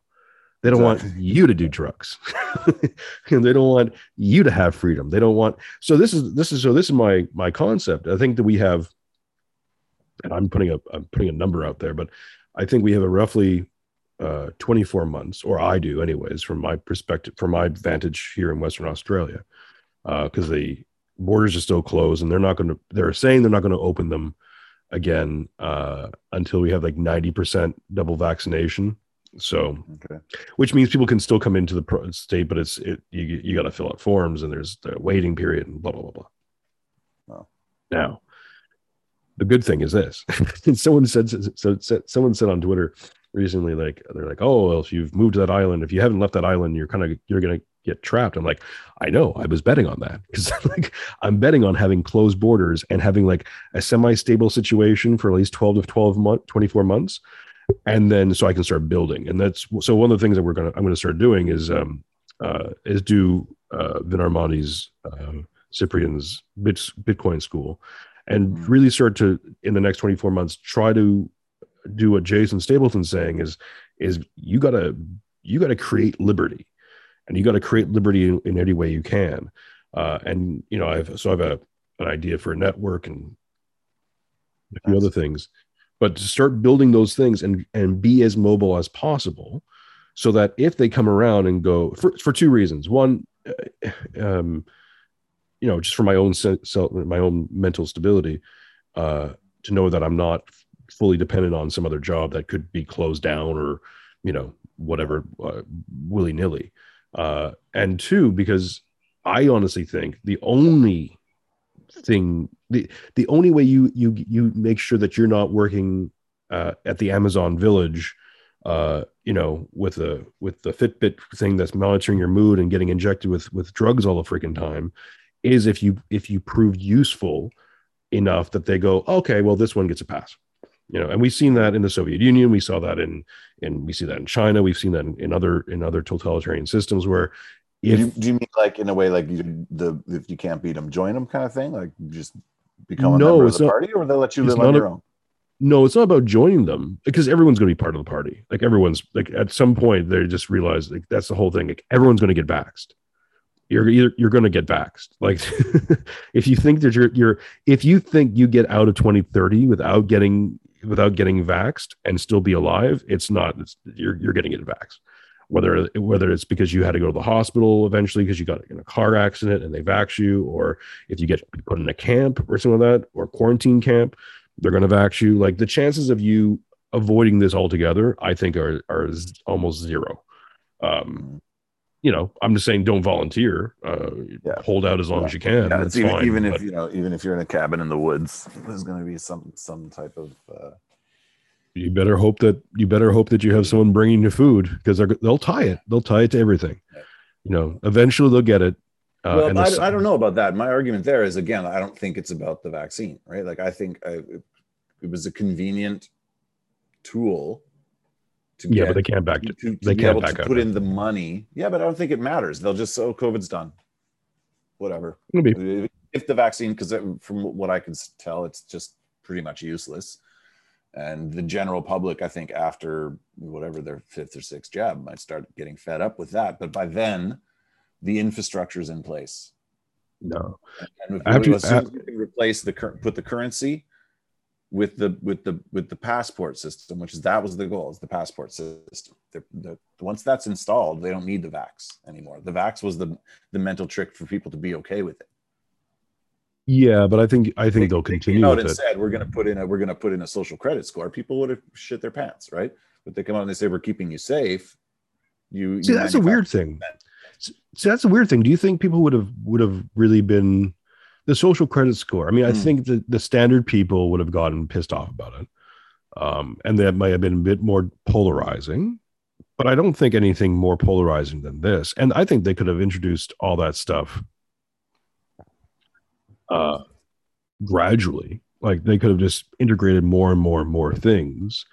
they don't exactly. want you to do drugs. and they don't want you to have freedom. They don't want so this is this is so this is my my concept. I think that we have and I'm putting a I'm putting a number out there, but I think we have a roughly uh, 24 months, or I do anyways, from my perspective, from my vantage here in Western Australia, because uh, the borders are still closed and they're not going to, they're saying they're not going to open them again uh, until we have like 90% double vaccination. So, okay. which means people can still come into the state, but it's it you you got to fill out forms and there's the waiting period and blah blah blah blah. Oh. Now, the good thing is this: someone said so. Someone said on Twitter recently, like they're like, "Oh, well, if you've moved to that island, if you haven't left that island, you're kind of you're gonna get trapped." I'm like, I know, I was betting on that because like I'm betting on having closed borders and having like a semi-stable situation for at least 12 to 12 months, 24 months and then so I can start building. And that's so one of the things that we're gonna I'm gonna start doing is um uh is do uh Vin Armani's uh, Cyprian's Bit, Bitcoin school and mm-hmm. really start to in the next 24 months try to do what Jason Stapleton's saying is is you gotta you gotta create liberty and you gotta create liberty in, in any way you can. Uh, and you know I've so I've a an idea for a network and a few other things but to start building those things and and be as mobile as possible so that if they come around and go for, for two reasons. One uh, um, you know just for my own self my own mental stability uh, to know that i'm not fully dependent on some other job that could be closed down or you know whatever uh, willy-nilly. Uh, and two because i honestly think the only thing the the only way you you you make sure that you're not working uh, at the Amazon village uh, you know with a with the Fitbit thing that's monitoring your mood and getting injected with with drugs all the freaking time is if you if you prove useful enough that they go okay well this one gets a pass. You know and we've seen that in the soviet union. We saw that in in we see that in china. We've seen that in, in other in other totalitarian systems where if, do, you, do you mean like in a way like you, the if you can't beat them, join them kind of thing? Like just become a no, member of the not, party, or they let you live on your a, own? No, it's not about joining them because everyone's going to be part of the party. Like everyone's like at some point they just realize like that's the whole thing. Like everyone's going to get vaxxed. You're either you're going to get vaxxed. Like if you think that you're you're if you think you get out of 2030 without getting without getting vaxxed and still be alive, it's not. It's, you're you're getting it vaxxed. Whether whether it's because you had to go to the hospital eventually because you got in a car accident and they vax you, or if you get put in a camp or something like that, or quarantine camp, they're going to vax you. Like the chances of you avoiding this altogether, I think are are almost zero. Um, you know, I'm just saying, don't volunteer. Uh, yeah. Hold out as long yeah. as you can. Yeah, it's even, fine, even but, if you know, even if you're in a cabin in the woods, there's going to be some some type of. Uh, you better hope that you better hope that you have someone bringing you food because they'll tie it. They'll tie it to everything. You know, eventually they'll get it. Uh, well, I, I, don't know about that. My argument there is again, I don't think it's about the vaccine, right? Like I think I, it was a convenient tool to yeah, get, but they can't back to, to, to they be able to put in the money. Yeah, but I don't think it matters. They'll just oh, COVID's done. Whatever. Maybe. If the vaccine, because from what I can tell, it's just pretty much useless. And the general public, I think, after whatever their fifth or sixth jab, might start getting fed up with that. But by then, the infrastructure is in place. No, and if you, as soon as you replace the put the currency with the with the with the passport system, which is that was the goal, is the passport system. The, the, once that's installed, they don't need the vax anymore. The vax was the the mental trick for people to be okay with it. Yeah, but I think I think they, will continue. They came out and it. said we're going to put in a we're going to put in a social credit score. People would have shit their pants, right? But they come out and they say we're keeping you safe. You see you that's a weird thing. See, that's a weird thing. Do you think people would have would have really been the social credit score. I mean, I mm. think that the standard people would have gotten pissed off about it. Um, and that might have been a bit more polarizing, but I don't think anything more polarizing than this. And I think they could have introduced all that stuff uh, gradually. Like they could have just integrated more and more and more things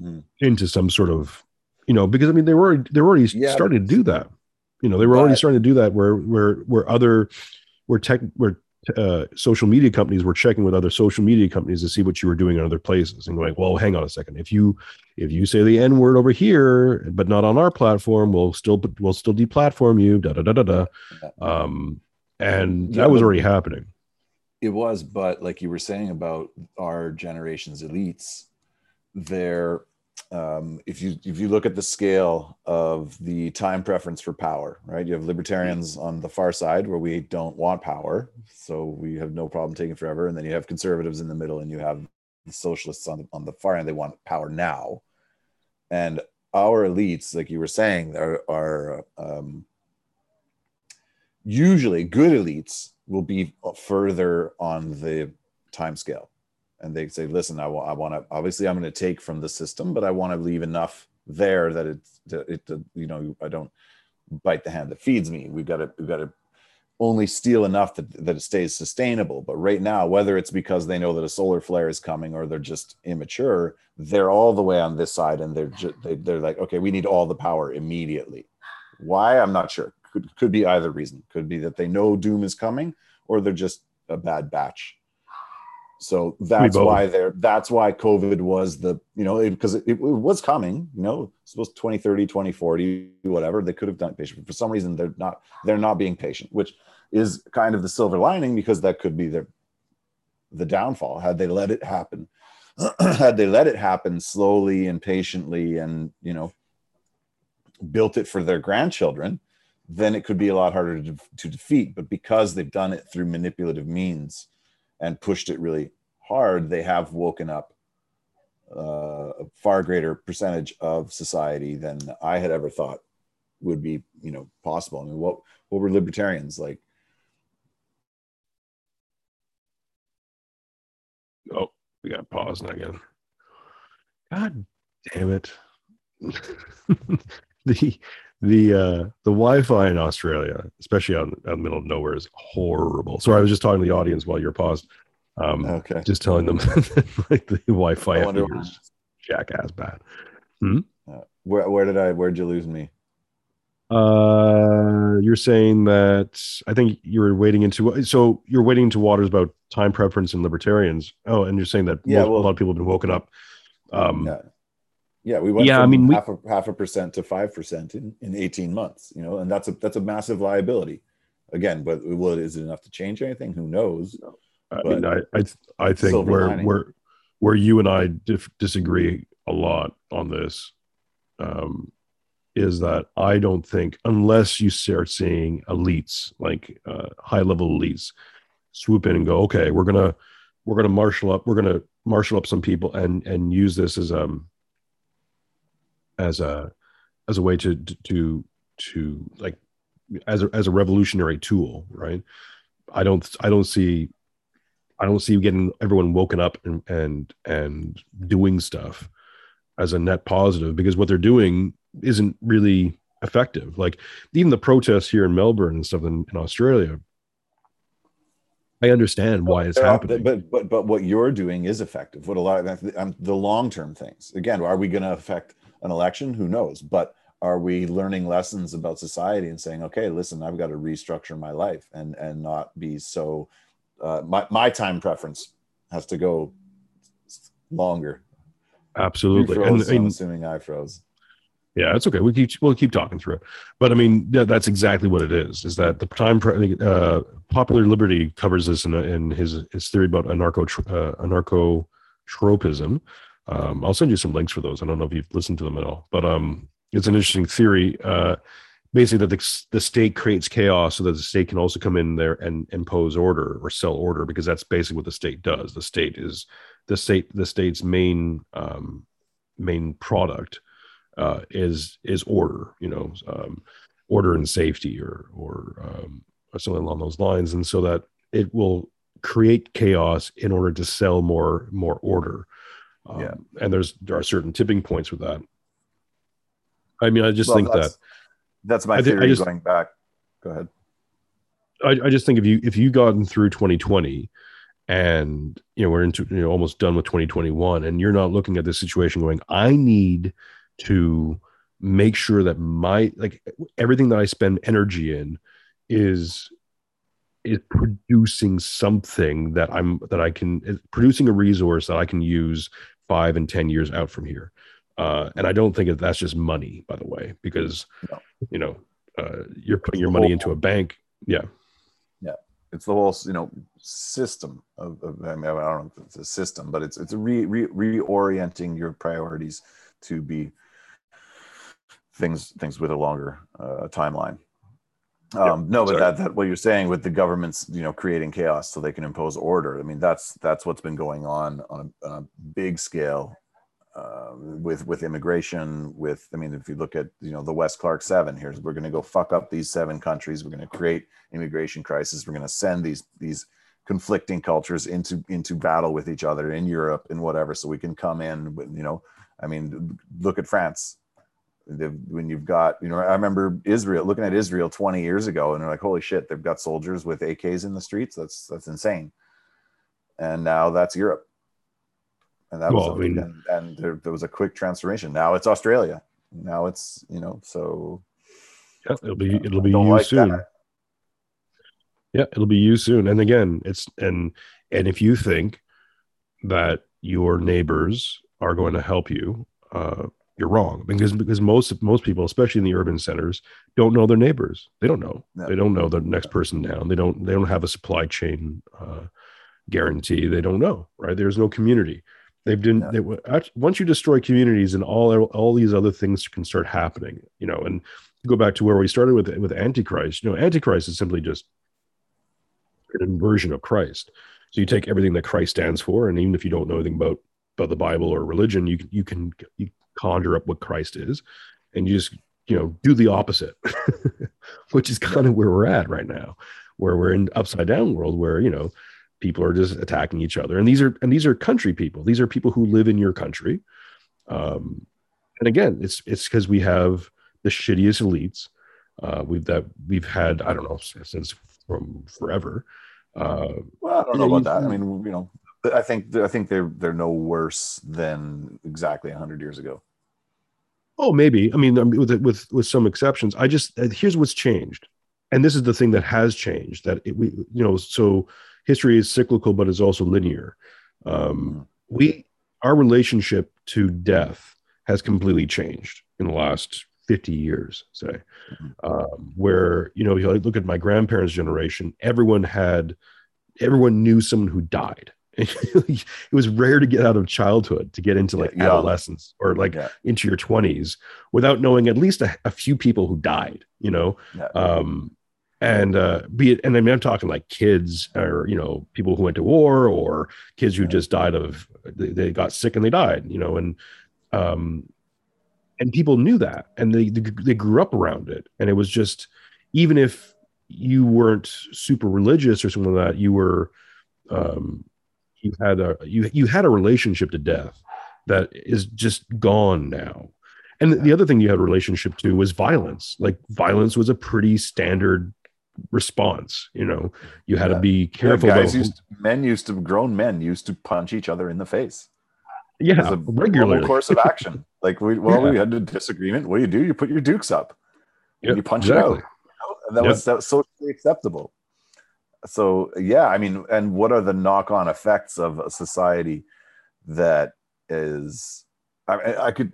mm. into some sort of, you know, because I mean they were they were already yeah, starting to do that. You know, they were already starting to do that where where where other where tech where uh, social media companies were checking with other social media companies to see what you were doing in other places and going, well, hang on a second. If you if you say the N word over here, but not on our platform, we'll still we'll still deplatform you. Da da da da da. Um, and yeah, that was already happening. It was, but like you were saying about our generation's elites, they're um, if you if you look at the scale of the time preference for power, right? You have libertarians on the far side where we don't want power, so we have no problem taking forever, and then you have conservatives in the middle, and you have the socialists on the, on the far end. They want power now, and our elites, like you were saying, are, are um, usually good elites will be further on the time scale and they say, listen, I, I want to, obviously I'm going to take from the system, but I want to leave enough there that it's, it, you know, I don't bite the hand that feeds me. We've got to, we've got to only steal enough that, that it stays sustainable. But right now, whether it's because they know that a solar flare is coming or they're just immature, they're all the way on this side and they're just, they, they're like, okay, we need all the power immediately. Why? I'm not sure. Could, could be either reason. Could be that they know doom is coming or they're just a bad batch so that's why they're that's why COVID was the, you know, because it, it, it, was coming, you know, supposed 2030, 2040, whatever. They could have done patient. But for some reason, they're not, they're not being patient, which is kind of the silver lining because that could be their the downfall had they let it happen. had they let it happen slowly and patiently and you know built it for their grandchildren, then it could be a lot harder to, to defeat. But because they've done it through manipulative means, and pushed it really hard, they have woken up uh, a far greater percentage of society than I had ever thought would be, you know, possible. I mean, what what were libertarians like? Oh, we got pause now again. God damn it! the the uh the Wi-Fi in Australia, especially out, out in the middle of nowhere, is horrible. Sorry, I was just talking to the audience while you're paused. Um, okay. Just telling them like the Wi-Fi is jackass bad. Hmm? Uh, where where did I where'd you lose me? Uh, you're saying that I think you're waiting into so you're waiting into waters about time preference and libertarians. Oh, and you're saying that yeah, most, well, a lot of people have been woken up. Um, yeah yeah, we went yeah, I mean, half a half a percent to five percent in, in 18 months, you know, and that's a that's a massive liability. Again, but will is it enough to change anything? Who knows? I but mean, I I, I think where lining. where where you and I dif- disagree a lot on this, um, is that I don't think unless you start seeing elites like uh, high level elites swoop in and go, okay, we're gonna we're gonna marshal up, we're gonna marshal up some people and and use this as um as a as a way to to to like as a, as a revolutionary tool, right? I don't I don't see I don't see getting everyone woken up and and and doing stuff as a net positive because what they're doing isn't really effective. Like even the protests here in Melbourne and stuff in, in Australia, I understand why it's happening. But but but what you're doing is effective. What a lot of um, the long term things. Again, are we going to affect an election? Who knows? But are we learning lessons about society and saying, okay, listen, I've got to restructure my life and and not be so. Uh, my my time preference has to go longer. Absolutely, froze, and, and, I'm assuming I froze. Yeah, it's okay. We keep we'll keep talking through it. But I mean, yeah, that's exactly what it is. Is that the time? Uh, Popular Liberty covers this in, in his his theory about anarcho uh, anarchotropism. Um, I'll send you some links for those. I don't know if you've listened to them at all, but um, it's an interesting theory. Uh, basically, that the, the state creates chaos so that the state can also come in there and impose order or sell order, because that's basically what the state does. The state is the state the state's main um, main product uh, is is order, you know, um, order and safety, or or, um, or something along those lines, and so that it will create chaos in order to sell more more order. Um, yeah. And there's there are certain tipping points with that. I mean, I just well, think that that's my theory. Just, going back, go ahead. I, I just think if you if you gotten through 2020 and you know we're into you know almost done with 2021 and you're not looking at this situation going i need to make sure that my like everything that I spend energy in is is producing something that I'm that I can producing a resource that I can use five and ten years out from here. Uh, and I don't think that that's just money, by the way, because no. you know uh, you're putting your money into a bank. Yeah, yeah, it's the whole you know system of, of I, mean, I don't know if it's a system, but it's it's a re, re, reorienting your priorities to be things things with a longer uh, timeline. Um, no, but that, that what you're saying with the governments, you know, creating chaos so they can impose order. I mean, that's that's what's been going on on a, on a big scale uh, with with immigration. With I mean, if you look at you know the Wes Clark Seven, here's we're going to go fuck up these seven countries. We're going to create immigration crisis. We're going to send these these conflicting cultures into into battle with each other in Europe and whatever, so we can come in. With, You know, I mean, look at France when you've got you know i remember israel looking at israel 20 years ago and they're like holy shit they've got soldiers with ak's in the streets? That's that's insane. And now that's europe. And that well, was I mean, and, and there, there, was a quick transformation. Now it's australia. Now it's you know so yeah it'll be it'll be you like soon. that. yeah it'll be you soon. And again it's and and if you think that your neighbors are going to help you uh, you're wrong because because most most people, especially in the urban centers, don't know their neighbors. They don't know. No. They don't know the next person down. They don't they don't have a supply chain uh, guarantee. They don't know. Right? There's no community. They've done. No. They, once you destroy communities, and all all these other things can start happening. You know, and go back to where we started with with Antichrist. You know, Antichrist is simply just an inversion of Christ. So you take everything that Christ stands for, and even if you don't know anything about about the Bible or religion, you can you can you conjure up what Christ is, and you just you know do the opposite, which is kind of where we're at right now, where we're in upside down world where you know people are just attacking each other, and these are and these are country people. These are people who live in your country, um, and again, it's it's because we have the shittiest elites. Uh, we've that we've had I don't know since from forever. Uh, well, I don't know about that. I mean, you know, I think I think they're they're no worse than exactly hundred years ago. Oh, maybe. I mean, with with with some exceptions. I just uh, here's what's changed, and this is the thing that has changed. That it, we, you know, so history is cyclical, but it's also linear. Um, mm-hmm. we our relationship to death has completely changed in the last 50 years say mm-hmm. um, where you know you look at my grandparents generation everyone had everyone knew someone who died it was rare to get out of childhood to get into like yeah, adolescence or like yeah. into your 20s without knowing at least a, a few people who died you know? Yeah. um and uh be it and i mean i'm talking like kids or you know people who went to war or kids who just died of they, they got sick and they died you know? And um and people knew that and they they grew up around it. And it was just even if you weren't super religious or something like that you were um you had a you you had a relationship to death that is just gone now. And the other thing you had a relationship to was violence. Like violence was a pretty standard response. You know, you had yeah. to be careful. Yeah, guys used to, men used to grown men used to punch each other in the face. Yeah, a regular course of action. like we well, yeah. we had a disagreement. What do you do? You put your dukes up. Yep, you punch exactly. it out. And that yep. was that was socially acceptable so yeah i mean and what are the knock-on effects of a society that is i, I could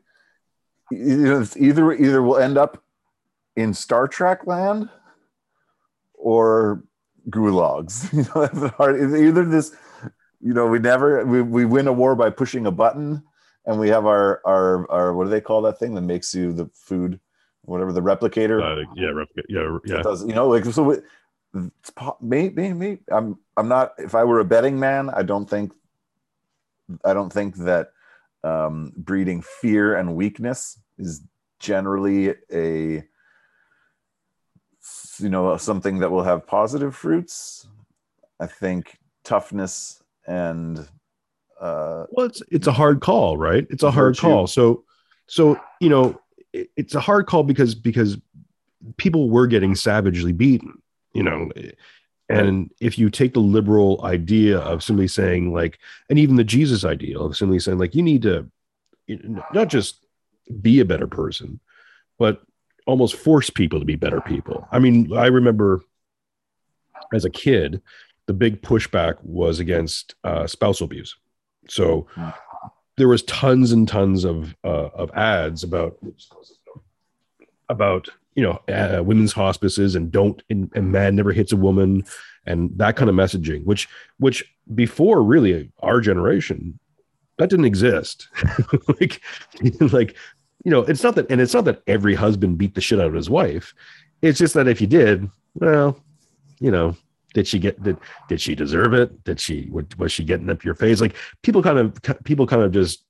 you know, either either we'll end up in star trek land or gulags. You know either this you know we never we, we win a war by pushing a button and we have our our our what do they call that thing that makes you the food whatever the replicator? Uh, yeah yeah yeah. Does, you know like so maybe, maybe I'm I'm not. If I were a betting man, I don't think I don't think that um, breeding fear and weakness is generally a you know something that will have positive fruits. I think toughness and uh, well, it's it's a hard call, right? It's a hard call. So so you know it, it's a hard call because because people were getting savagely beaten you know and if you take the liberal idea of simply saying like and even the jesus ideal of simply saying like you need to not just be a better person but almost force people to be better people. I mean i remember as a kid the big pushback was against uh, spousal abuse. So there was tons and tons of uh, of ads about about you know uh, women's hospices and don't and, and, man never hits a woman and that kind of messaging which which before really our generation that didn't exist. Like like you know it's not that and it's not that every husband beat the shit out of his wife. It's just that if you did well you know did she get did did she deserve it? Did she was she getting up your face? Like people kind of people kind of just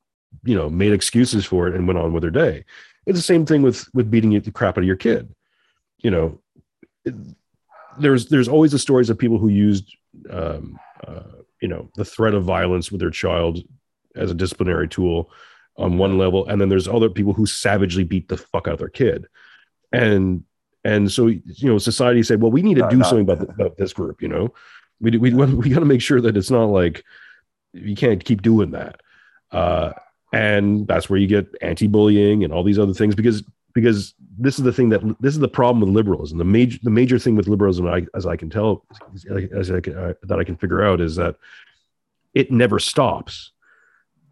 you know made excuses for it and went on with their day it's the same thing with with beating the crap out of your kid. You know, it, there's there's always the stories of people who used um, uh, you know the threat of violence with their child as a disciplinary tool on one level, and then there's other people who savagely beat the fuck out of their kid, and and so you know society said, well, we need to do something about, the, about this group. You know, we we we got to make sure that it's not like you can't keep doing that. Uh, and that's where you get anti-bullying and all these other things because because this is the thing that this is the problem with liberalism. The major the major thing with liberalism I, as i can tell as I can, uh, that i can figure out is that it never stops.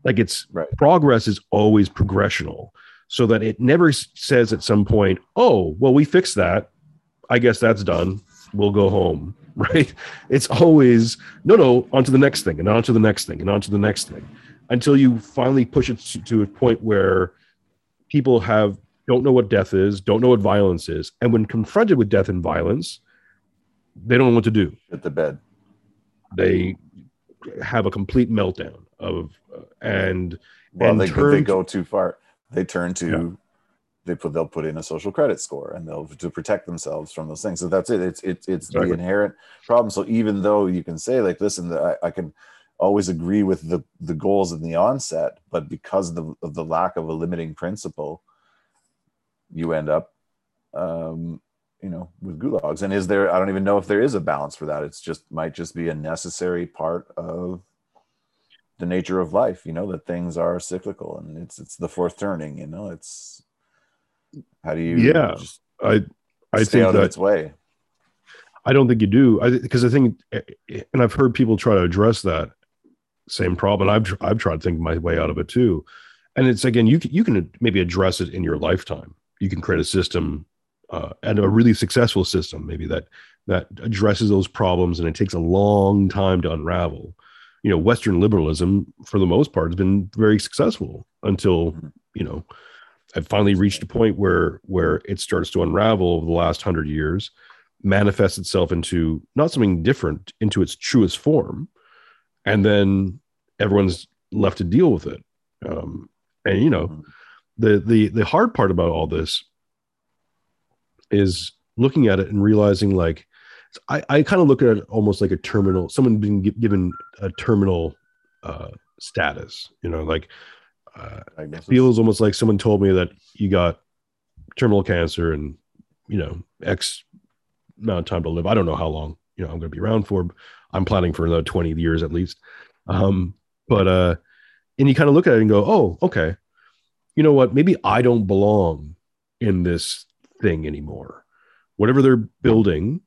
Like it's right. progress is always progressional. So that it never says at some point oh well we fixed that. I guess that's done. We'll go home. Right? It's always no no on to the next thing and on to the next thing and on to the next thing until you finally push it to a point where people have don't know what death is, don't know what violence is, and when confronted with death and violence, they don't know what to do. At the bed, they have a complete meltdown of uh, and well, and they, they go too far. They turn to yeah. they put they'll put in a social credit score and they'll to protect themselves from those things. So that's it. It's it's it's exactly. the inherent problem. So even though you can say like, listen, I, I can always agree with the the goals in the onset, but because of the, of the lack of a limiting principle, you end up, um, you know, with gulags. And is there? I don't even know if there is a balance for that. It's just might just be a necessary part of the nature of life. You know that things are cyclical, and it's it's the fourth turning. You know, it's how do you? Yeah, I I think that its way. I don't think you do. I because I think, and I've heard people try to address that same problem. I've I've tried to think my way out of it too, and it's again you can, you can maybe address it in your lifetime. You can create a system uh, and a really successful system maybe that that addresses those problems, and it takes a long time to unravel. you know Western liberalism for the most part has been very successful until mm-hmm. you know it finally reached a point where where it starts to unravel over the last hundred years, manifests itself into not something different, into its truest form, and then everyone's left to deal with it. Um, and you know, mm-hmm. the the the hard part about all this is looking at it and realizing like I, I kind of look at it almost like a terminal, someone being given a terminal uh, status, you know, like uh, it feels almost like someone told me that you got terminal cancer and, you know, X amount of time to live. I don't know how long, you know, I'm going to be around for. I'm planning for another 20 years at least. Um, but, uh, and you kind of look at it and go, oh, okay, you know what? Maybe I don't belong in this thing anymore. Whatever they're building,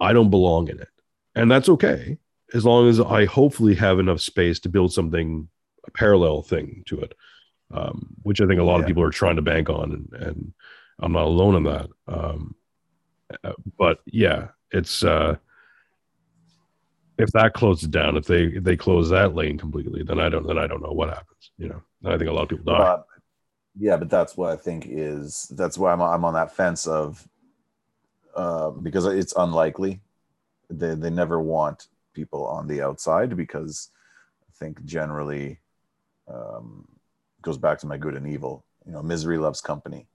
I don't belong in it. And that's okay as long as I hopefully have enough space to build something, a parallel thing to it, um, which I think a lot yeah. of people are trying to bank on. And, and I'm not alone in that. Um, uh, but yeah, it's, uh, if that closes down, if they if they close that lane completely, then I don't then I don't know what happens. You know, I think a lot of people die. Uh, yeah, but that's what I think is that's why I'm I'm on that fence of uh, because it's unlikely. They they never want people on the outside because I think generally um, goes back to my good and evil. You know, misery loves company.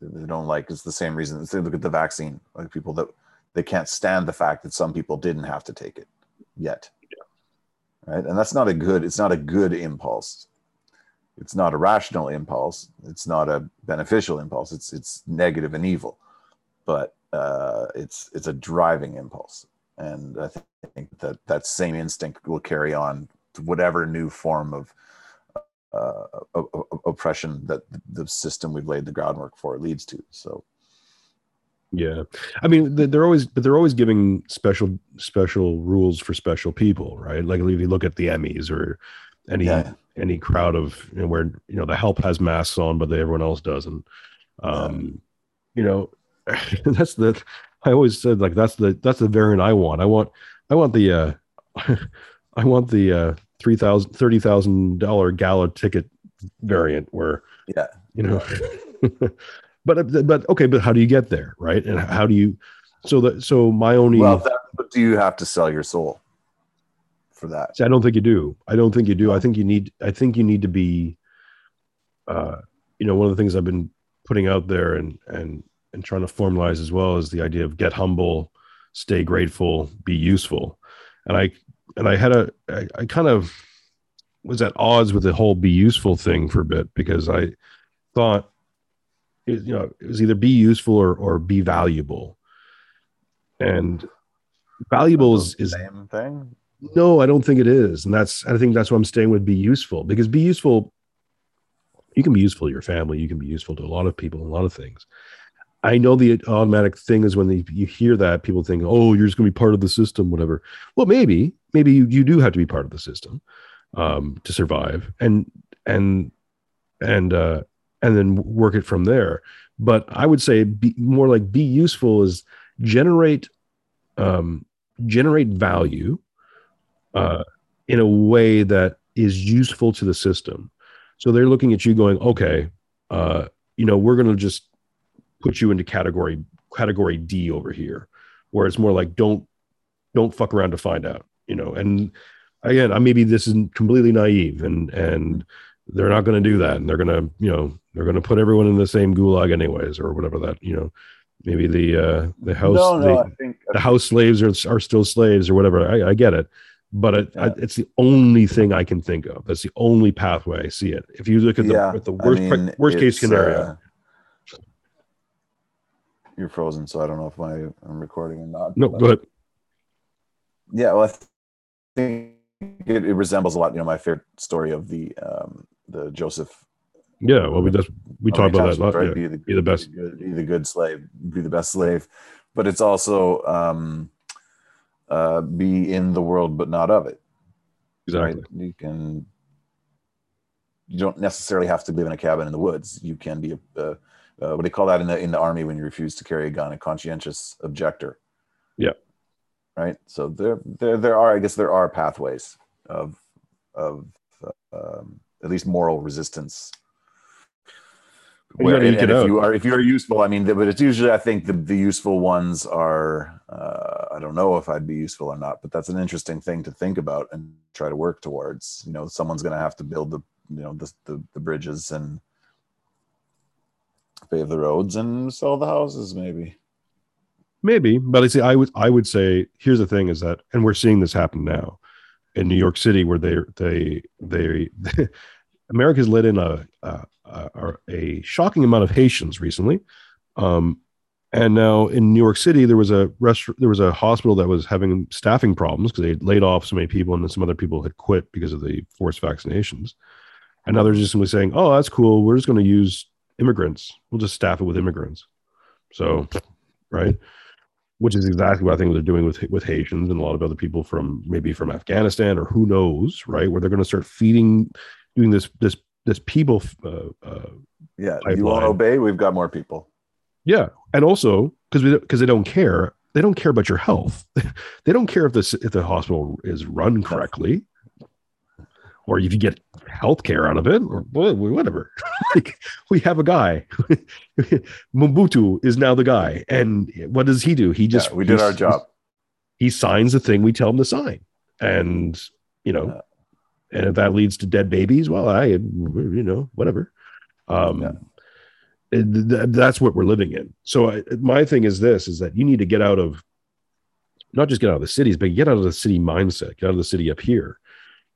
They, they don't like it's the same reason. They look at the vaccine, like people that they can't stand the fact that some people didn't have to take it yet. Right, and that's not a good. It's not a good impulse. It's not a rational impulse. It's not a beneficial impulse. It's it's negative and evil. But uh, it's it's a driving impulse, and I think that that same instinct will carry on to whatever new form of uh, oppression that the system we've laid the groundwork for leads to. So, yeah, I mean they're always, but they're always giving special special rules for special people, right? Like if you look at the Emmys or any yeah. any crowd of you know, where you know the help has masks on, but everyone else doesn't. Um. You know, that's the I always said like that's the that's the variant I want. I want I want the uh I want the uh three thousand thirty thousand dollar gala ticket variant where yeah you know but but okay but how do you get there right? And how do you so that so my only well that, but do you have to sell your soul for that? See, i don't think you do. I don't think you do. I think you need i think you need to be uh you know one of the things i've been putting out there and and and trying to formalize as well is the idea of get humble, stay grateful, be useful. And I and I had a I, I kind of was at odds with the whole be useful thing for a bit because I thought it, you know it was either be useful or or be valuable. And valuable is, is same thing. No, I don't think it is. And that's I think that's why I'm staying with be useful because be useful you can be useful to your family, you can be useful to a lot of people, a lot of things. I know the automatic thing is when they, you hear that, people think, "Oh, you're just going to be part of the system, whatever." Well, maybe, maybe you, you do have to be part of the system um, to survive, and and and uh, and then work it from there. But I would say be, more like be useful is generate um, generate value uh, in a way that is useful to the system. So they're looking at you, going, "Okay, uh, you know, we're going to just." put you into category category D over here, where it's more like don't don't fuck around to find out, you know. And again, I maybe this is completely naive, and and they're not going to do that, and they're going to you know they're going to put everyone in the same gulag anyways, or whatever that you know. Maybe the uh, the house no, no, the, think, the house slaves are are still slaves or whatever. I, I get it, but it, yeah. I, it's the only thing I can think of. That's the only pathway I see it. If you look at the, yeah. at the worst I mean, worst case scenario, uh, you're frozen, so I don't know if my I'm recording or not. No, go ahead. Yeah, well, I think it, it, resembles a lot. You know, my favorite story of the um, the Joseph. Yeah, well, we just we talk about that. a Lot? Yeah. Be, the, be the best. Be the, good, be the good slave. Be the best slave, but it's also um, uh, be in the world but not of it. Exactly. Right? You can. You don't necessarily have to live in a cabin in the woods. You can be a, a uh, what do they call that in the in the army when you refuse to carry a gun? A conscientious objector. Yeah. Right. So there there there are I guess there are pathways of of um, at least moral resistance. Where, and, and if you are if you're useful, I mean, but it's usually I think the, the useful ones are uh, I don't know if I'd be useful or not, but that's an interesting thing to think about and try to work towards. You know, someone's going to have to build the you know the, the, the bridges and pave the roads and sell the houses, maybe. Maybe, but I see. I would I would say here's the thing: is that, and we're seeing this happen now in New York City, where they they they, America's let in a, a, a, a shocking amount of Haitians recently. Um, and now in New York City, there was a restaurant, there was a hospital that was having staffing problems because they laid off so many people, and then some other people had quit because of the forced vaccinations. And now they're just simply saying, "Oh, that's cool. We're just going to use immigrants. We'll just staff it with immigrants." So, right, which is exactly what I think they're doing with with Haitians and a lot of other people from maybe from Afghanistan or who knows, right? Where they're going to start feeding doing this this this people. Uh, uh, yeah, pipeline. you won't obey. We've got more people. Yeah, and also because we because they don't care. They don't care about your health. they don't care if this if the hospital is run correctly, or if you get health care out of it, or whatever. like we have a guy. Mobutu is now the guy, and what does he do? He just yeah, we did our job. He signs the thing we tell him to sign, and you know and if that leads to dead babies, well, I, you know, whatever. Um, yeah. it, that's what we're living in. So I, my thing is this: is that you need to get out of, not just get out of the cities, but get out of the city mindset, get out of the city up here,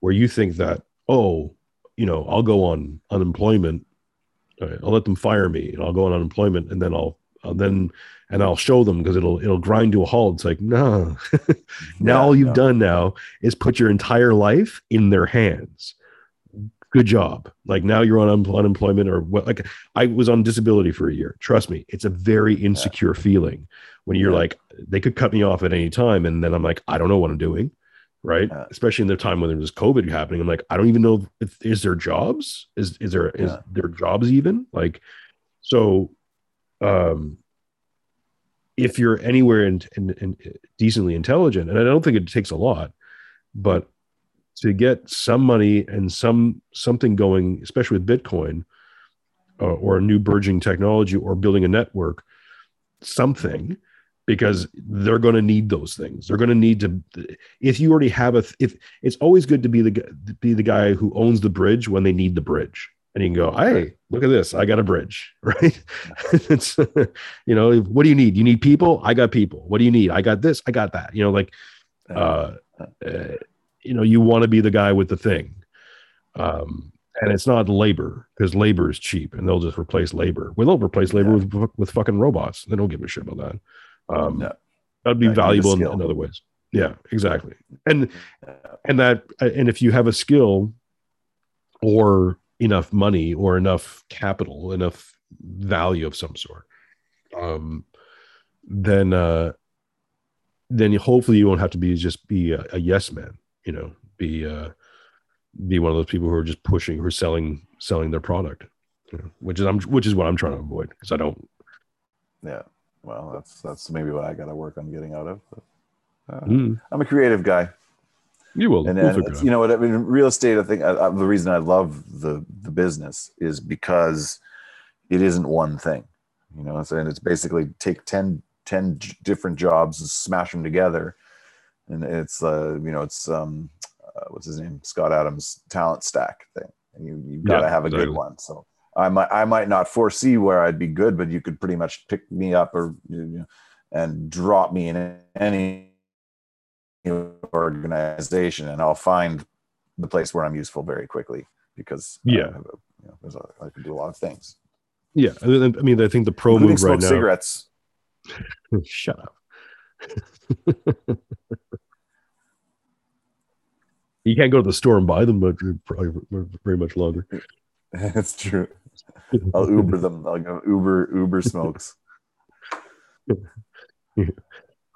where you think that, oh, you know, I'll go on unemployment, right, I'll let them fire me, and I'll go on unemployment, and then I'll, I'll then and I'll show them because it'll it'll grind to a halt. It's like, no. now yeah, all you've no. done now is put your entire life in their hands. Good job. Like now you're on un- unemployment or what like I was on disability for a year. Trust me, it's a very insecure yeah. feeling when you're yeah. like, they could cut me off at any time. And then I'm like, I don't know what I'm doing. Right. Especially in the time when there was COVID happening. I'm like, I don't even know if is there jobs? Is is there is there jobs even? Like so um if you're anywhere in, in, in, decently intelligent, and I don't think it takes a lot, but to get some money and some something going, especially with Bitcoin uh, or a new burgeoning technology or building a network, something because they're going to need those things. They're going to need to. If you already have a, if it's always good to be the be the guy who owns the bridge when they need the bridge and you can go, hey, look at this. I got a bridge, right? it's, you know, what do you need? You need people? I got people. What do you need? I got this. I got that. You know, like, uh, uh, you know, you want to be the guy with the thing. Um, and it's not labor because labor is cheap and they'll just replace labor. Well, they'll replace labor yeah. with, with fucking robots. They don't give a shit about that. Um, yeah. That'd be valuable in, in other ways. Yeah, exactly. And, and that, and if you have a skill or enough money or enough capital, enough value of some sort, um, then uh, then hopefully you won't have to be just be a, a yes man. You know, be uh, be one of those people who are just pushing, who are selling selling their product, you know, which is I'm which is what I'm trying to avoid because I don't. Yeah, well, that's that's maybe what I got to work on getting out of. But, uh, mm. I'm a creative guy. You will. And, and you know what? I mean, real estate. I think I, I, the reason I love the the business is because it isn't one thing. You know, and it's basically take 10, 10 different jobs and smash them together, and it's uh, you know, it's um, uh, what's his name, Scott Adams talent stack thing. And you you've got to yeah, have a exactly. good one. So I might I might not foresee where I'd be good, but you could pretty much pick me up or you know, and drop me in any organization and I'll find the place where I'm useful very quickly because uh, yeah, a, you know, a, I can do a lot of things. Yeah, I mean, I think the pro move right now. Cigarettes. Shut up. you can't go to the store and buy them, but probably very much longer. That's true. I'll Uber them. I'll go Uber Uber smokes.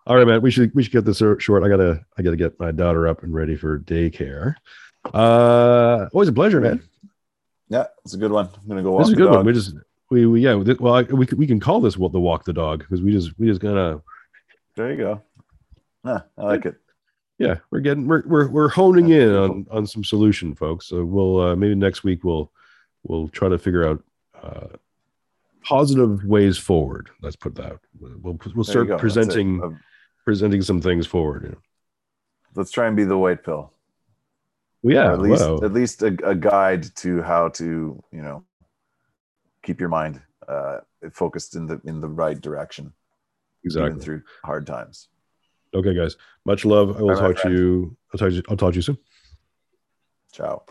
All right, man. We should we should get this short. I gotta I gotta get my daughter up and ready for daycare. Uh, always a pleasure, man. Yeah, it's a good one. I'm gonna go. Walk this is a good dog. one. We just we, we yeah. Well, I, we we can call this what the walk the dog because we just we just gonna. There you go. Yeah, I like it. yeah, we're getting we're we're, we're honing in on on some solution, folks. So we'll uh, maybe next week we'll we'll try to figure out uh, positive ways forward. Let's put that. We'll we'll start presenting presenting some things forward. Let's try and be the white pill. Well, yeah, or at least at least a, a, guide to how to you know keep your mind uh, focused in the in the right direction. Exactly through hard times. Okay, guys. Much love. I will talk to you. I'll talk to you. I'll talk to you soon. Ciao.